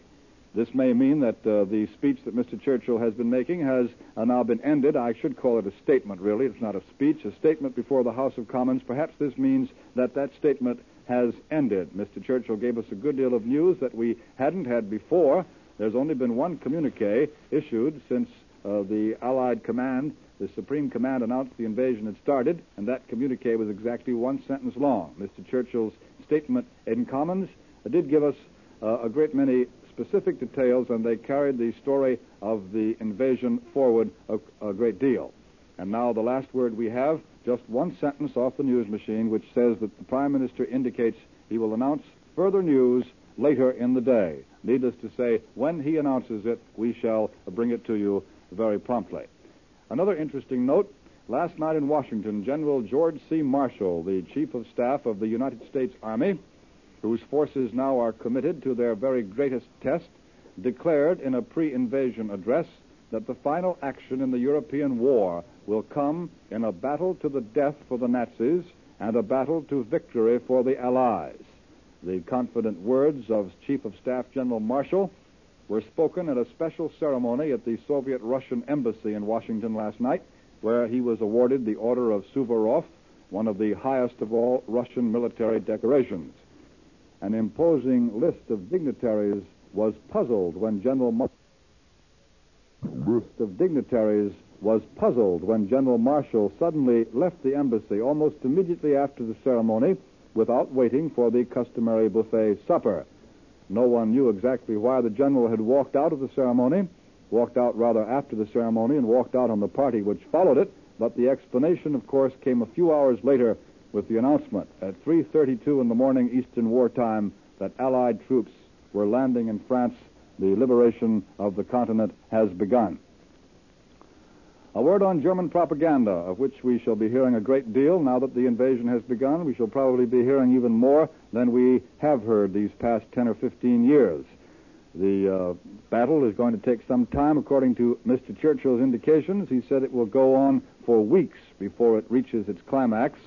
This may mean that uh, the speech that Mr. Churchill has been making has uh, now been ended. I should call it a statement, really. It's not a speech, a statement before the House of Commons. Perhaps this means that that statement has ended. Mr. Churchill gave us a good deal of news that we hadn't had before. There's only been one communique issued since uh, the Allied command, the Supreme Command, announced the invasion had started, and that communique was exactly one sentence long. Mr. Churchill's statement in Commons did give us uh, a great many specific details, and they carried the story of the invasion forward a, a great deal. And now the last word we have, just one sentence off the news machine, which says that the Prime Minister indicates he will announce further news later in the day. Needless to say, when he announces it, we shall bring it to you very promptly. Another interesting note last night in Washington, General George C. Marshall, the Chief of Staff of the United States Army, whose forces now are committed to their very greatest test, declared in a pre invasion address that the final action in the European war will come in a battle to the death for the Nazis and a battle to victory for the Allies. The confident words of Chief of Staff General Marshall were spoken at a special ceremony at the Soviet Russian Embassy in Washington last night, where he was awarded the Order of Suvorov, one of the highest of all Russian military decorations. An imposing list of dignitaries was puzzled when General Mar- list of dignitaries was puzzled when General Marshall suddenly left the embassy almost immediately after the ceremony without waiting for the customary buffet supper. No one knew exactly why the general had walked out of the ceremony, walked out rather after the ceremony, and walked out on the party which followed it, but the explanation, of course, came a few hours later with the announcement at 3.32 in the morning Eastern War Time that Allied troops were landing in France. The liberation of the continent has begun. A word on German propaganda, of which we shall be hearing a great deal now that the invasion has begun. We shall probably be hearing even more than we have heard these past 10 or 15 years. The uh, battle is going to take some time, according to Mr. Churchill's indications. He said it will go on for weeks before it reaches its climax.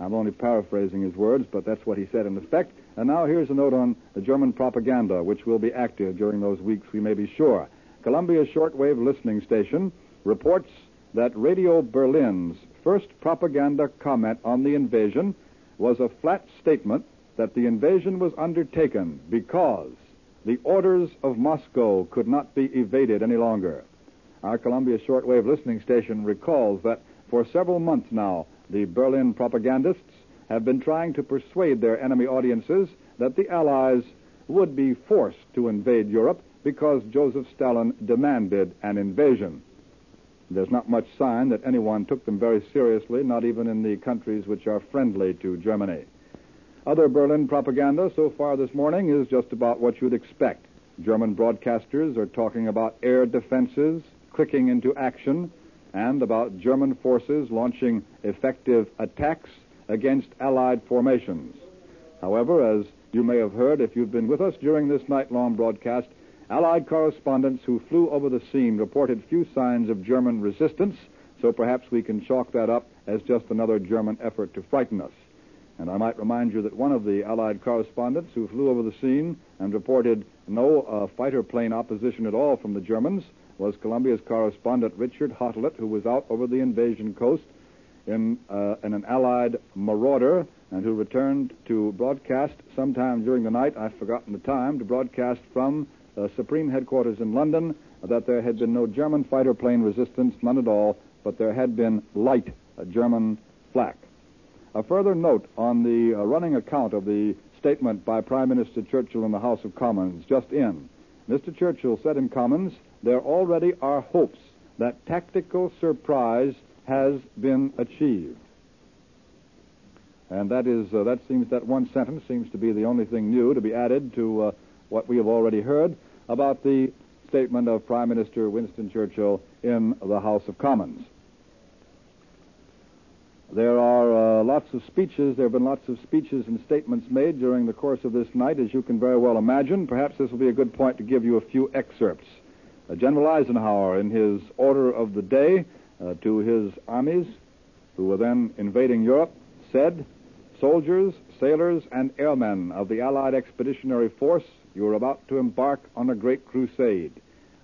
I'm only paraphrasing his words, but that's what he said in effect. And now here's a note on the German propaganda, which will be active during those weeks, we may be sure. Columbia shortwave listening station reports that Radio Berlin's first propaganda comment on the invasion was a flat statement that the invasion was undertaken because the orders of Moscow could not be evaded any longer. Our Columbia shortwave listening station recalls that for several months now, the Berlin propagandists have been trying to persuade their enemy audiences that the Allies would be forced to invade Europe because Joseph Stalin demanded an invasion. There's not much sign that anyone took them very seriously, not even in the countries which are friendly to Germany. Other Berlin propaganda so far this morning is just about what you'd expect. German broadcasters are talking about air defenses clicking into action and about German forces launching effective attacks against Allied formations. However, as you may have heard if you've been with us during this night long broadcast, Allied correspondents who flew over the scene reported few signs of German resistance, so perhaps we can chalk that up as just another German effort to frighten us. And I might remind you that one of the Allied correspondents who flew over the scene and reported no uh, fighter plane opposition at all from the Germans was Columbia's correspondent Richard Hottelet, who was out over the invasion coast in, uh, in an Allied Marauder and who returned to broadcast sometime during the night, I've forgotten the time, to broadcast from Supreme Headquarters in London that there had been no German fighter plane resistance, none at all, but there had been light uh, German flak. A further note on the uh, running account of the statement by Prime Minister Churchill in the House of Commons just in. Mr. Churchill said in Commons, there already are hopes that tactical surprise has been achieved. And that is uh, that seems that one sentence seems to be the only thing new to be added to uh, what we have already heard about the statement of Prime Minister Winston Churchill in the House of Commons. There are uh, lots of speeches. There have been lots of speeches and statements made during the course of this night, as you can very well imagine. Perhaps this will be a good point to give you a few excerpts. Uh, General Eisenhower, in his order of the day uh, to his armies, who were then invading Europe, said, Soldiers, sailors, and airmen of the Allied Expeditionary Force, you are about to embark on a great crusade.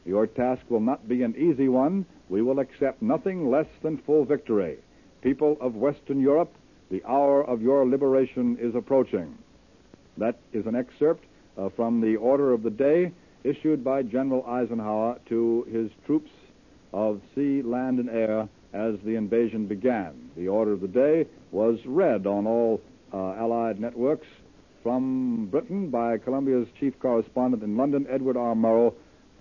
Your task will not be an easy one. We will accept nothing less than full victory. People of Western Europe, the hour of your liberation is approaching. That is an excerpt uh, from the order of the day issued by General Eisenhower to his troops of sea, land, and air as the invasion began. The order of the day was read on all uh, Allied networks from Britain by Columbia's chief correspondent in London, Edward R. Murrow,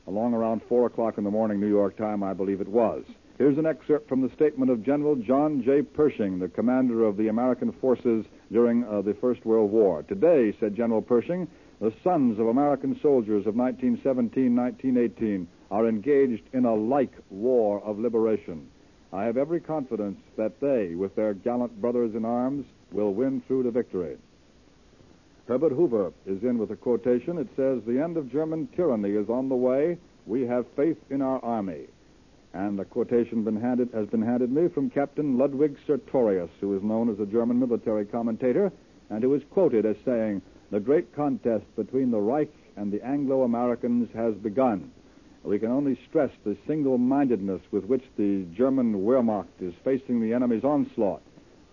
along around 4 o'clock in the morning, New York time, I believe it was. Here's an excerpt from the statement of General John J. Pershing, the commander of the American forces during uh, the First World War. Today, said General Pershing, the sons of American soldiers of 1917 1918 are engaged in a like war of liberation. I have every confidence that they, with their gallant brothers in arms, will win through to victory. Herbert Hoover is in with a quotation. It says, The end of German tyranny is on the way. We have faith in our army. And the quotation been handed, has been handed me from Captain Ludwig Sertorius, who is known as a German military commentator, and who is quoted as saying, The great contest between the Reich and the Anglo Americans has begun. We can only stress the single mindedness with which the German Wehrmacht is facing the enemy's onslaught.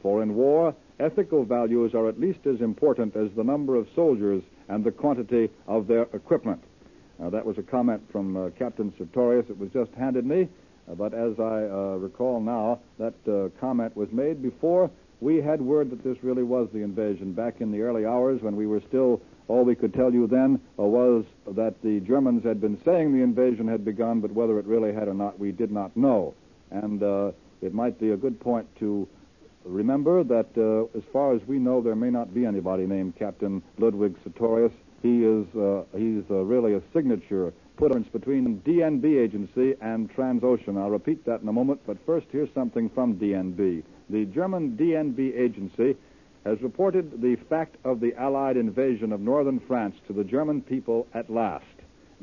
For in war, ethical values are at least as important as the number of soldiers and the quantity of their equipment. That was a comment from uh, Captain Sertorius. It was just handed me. Uh, but as I uh, recall now, that uh, comment was made before we had word that this really was the invasion. Back in the early hours when we were still, all we could tell you then uh, was that the Germans had been saying the invasion had begun, but whether it really had or not, we did not know. And it might be a good point to remember that uh, as far as we know, there may not be anybody named Captain Ludwig Sertorius. He is uh, uh, really a signature difference between DNB agency and Transocean. I'll repeat that in a moment, but first here's something from DNB. The German DNB agency has reported the fact of the Allied invasion of northern France to the German people at last.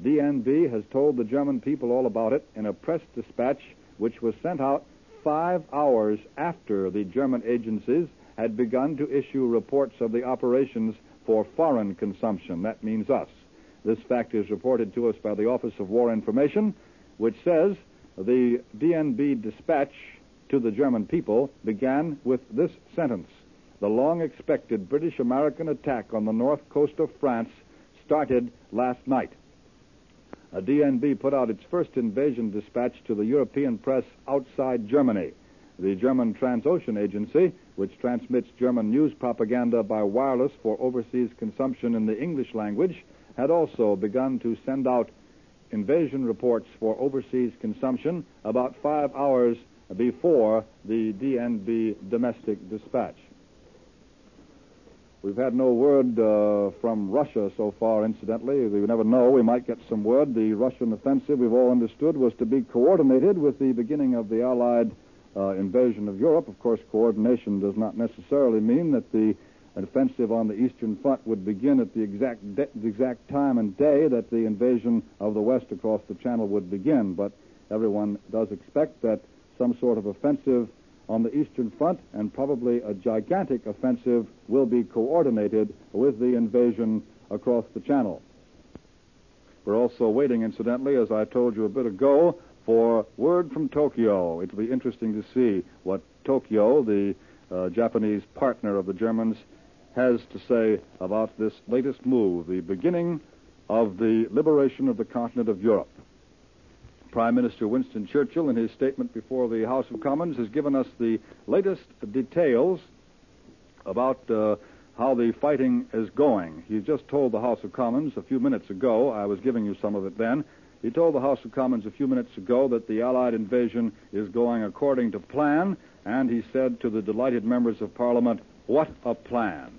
DNB has told the German people all about it in a press dispatch which was sent out five hours after the German agencies had begun to issue reports of the operations for foreign consumption. That means us. This fact is reported to us by the Office of War Information, which says the DNB dispatch to the German people began with this sentence The long expected British American attack on the north coast of France started last night. A DNB put out its first invasion dispatch to the European press outside Germany. The German Transocean Agency, which transmits German news propaganda by wireless for overseas consumption in the English language, had also begun to send out invasion reports for overseas consumption about five hours before the DNB domestic dispatch. We've had no word uh, from Russia so far, incidentally. We never know. We might get some word. The Russian offensive, we've all understood, was to be coordinated with the beginning of the Allied uh, invasion of Europe. Of course, coordination does not necessarily mean that the offensive on the Eastern Front would begin at the exact, de- the exact time and day that the invasion of the West across the Channel would begin. But everyone does expect that some sort of offensive on the Eastern Front and probably a gigantic offensive will be coordinated with the invasion across the Channel. We're also waiting, incidentally, as I told you a bit ago, for word from Tokyo. It'll be interesting to see what Tokyo, the uh, Japanese partner of the Germans, has to say about this latest move, the beginning of the liberation of the continent of Europe. Prime Minister Winston Churchill, in his statement before the House of Commons, has given us the latest details about uh, how the fighting is going. He just told the House of Commons a few minutes ago, I was giving you some of it then, he told the House of Commons a few minutes ago that the Allied invasion is going according to plan, and he said to the delighted members of Parliament, What a plan!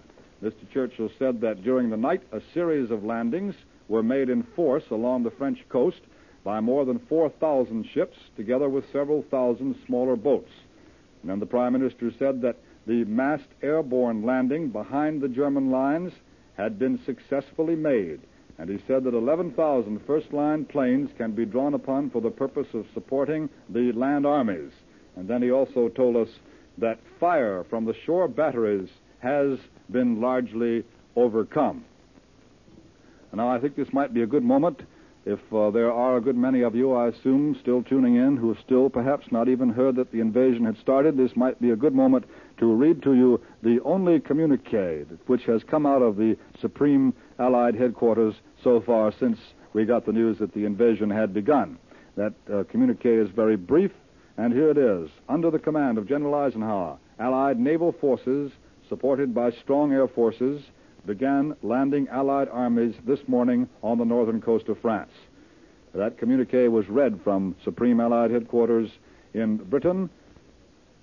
Mr. Churchill said that during the night a series of landings were made in force along the French coast by more than 4,000 ships, together with several thousand smaller boats. And then the Prime Minister said that the massed airborne landing behind the German lines had been successfully made. And he said that 11,000 first line planes can be drawn upon for the purpose of supporting the land armies. And then he also told us that fire from the shore batteries has been largely overcome. Now, I think this might be a good moment. If uh, there are a good many of you, I assume, still tuning in who have still perhaps not even heard that the invasion had started, this might be a good moment to read to you the only communique which has come out of the Supreme Allied headquarters so far since we got the news that the invasion had begun. That uh, communique is very brief, and here it is. Under the command of General Eisenhower, Allied naval forces, supported by strong air forces, began landing Allied armies this morning on the northern coast of France. That communique was read from Supreme Allied headquarters in Britain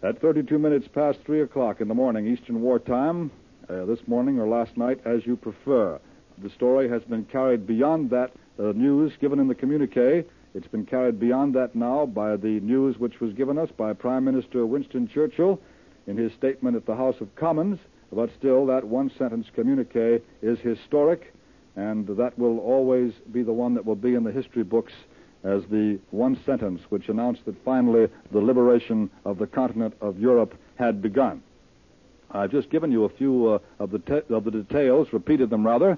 at 32 minutes past 3 o'clock in the morning, Eastern War Time, uh, this morning or last night, as you prefer. The story has been carried beyond that uh, news given in the communique. It's been carried beyond that now by the news which was given us by Prime Minister Winston Churchill in his statement at the House of Commons but still, that one sentence communique is historic, and that will always be the one that will be in the history books as the one sentence which announced that finally the liberation of the continent of Europe had begun. I've just given you a few uh, of, the te- of the details, repeated them rather,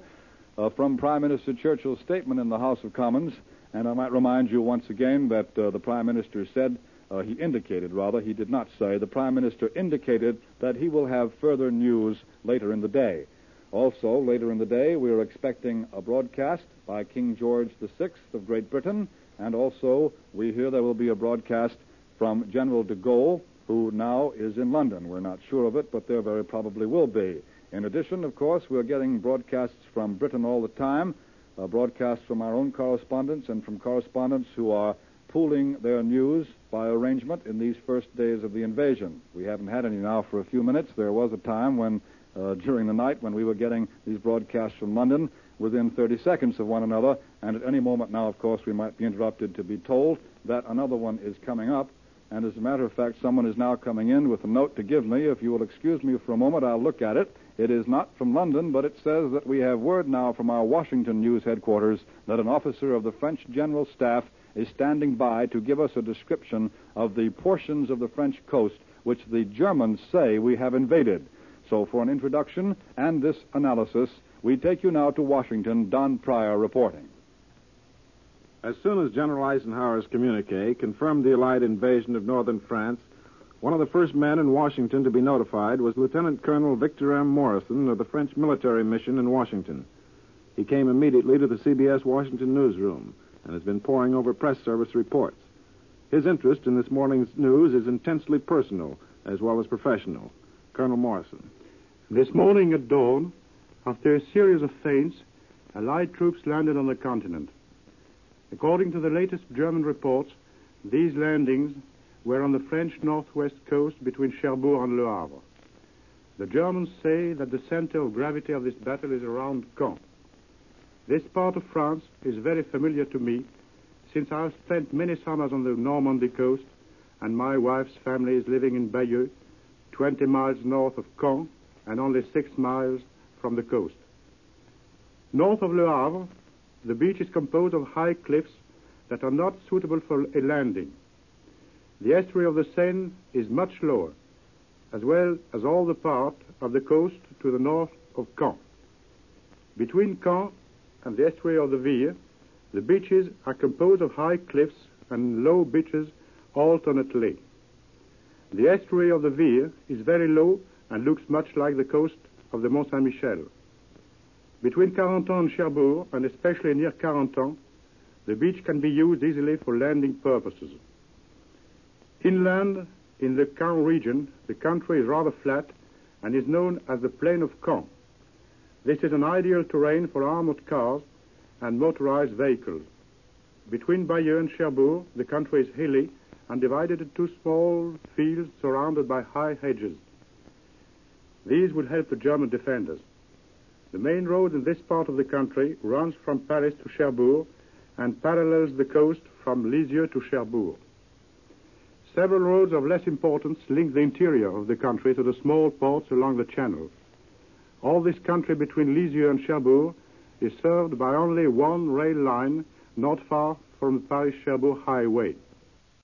uh, from Prime Minister Churchill's statement in the House of Commons, and I might remind you once again that uh, the Prime Minister said uh, he indicated, rather, he did not say, the Prime Minister indicated that he will have further news later in the day. Also, later in the day, we are expecting a broadcast by King George VI of Great Britain, and also we hear there will be a broadcast from General de Gaulle, who now is in London. We're not sure of it, but there very probably will be. In addition, of course, we're getting broadcasts from Britain all the time, uh, broadcasts from our own correspondents and from correspondents who are pooling their news by arrangement in these first days of the invasion. We haven't had any now for a few minutes. There was a time when, uh, during the night, when we were getting these broadcasts from London within 30 seconds of one another, and at any moment now, of course, we might be interrupted to be told that another one is coming up. And as a matter of fact, someone is now coming in with a note to give me. If you will excuse me for a moment, I'll look at it. It is not from London, but it says that we have word now from our Washington news headquarters that an officer of the French General Staff is standing by to give us a description of the portions of the French coast which the Germans say we have invaded. So, for an introduction and this analysis, we take you now to Washington. Don Pryor reporting. As soon as General Eisenhower's communique confirmed the Allied invasion of northern France, one of the first men in Washington to be notified was Lieutenant Colonel Victor M. Morrison of the French military mission in Washington. He came immediately to the CBS Washington newsroom and has been poring over press service reports. His interest in this morning's news is intensely personal as well as professional. Colonel Morrison. This morning at dawn, after a series of feints, Allied troops landed on the continent. According to the latest German reports, these landings were on the French northwest coast between Cherbourg and Le Havre. The Germans say that the center of gravity of this battle is around Caen. This part of France is very familiar to me since I've spent many summers on the Normandy coast and my wife's family is living in Bayeux, 20 miles north of Caen and only six miles from the coast. North of Le Havre, the beach is composed of high cliffs that are not suitable for a landing. The estuary of the Seine is much lower, as well as all the part of the coast to the north of Caen. Between Caen and the estuary of the Vire, the beaches are composed of high cliffs and low beaches alternately. The estuary of the Vire is very low and looks much like the coast of the Mont Saint Michel. Between Carentan and Cherbourg, and especially near Carentan, the beach can be used easily for landing purposes. Inland, in the Caen region, the country is rather flat and is known as the Plain of Caen. This is an ideal terrain for armored cars and motorized vehicles. Between Bayeux and Cherbourg, the country is hilly and divided into small fields surrounded by high hedges. These would help the German defenders. The main road in this part of the country runs from Paris to Cherbourg and parallels the coast from Lisieux to Cherbourg. Several roads of less importance link the interior of the country to the small ports along the channel. All this country between Lisieux and Cherbourg is served by only one rail line not far from the Paris-Cherbourg highway.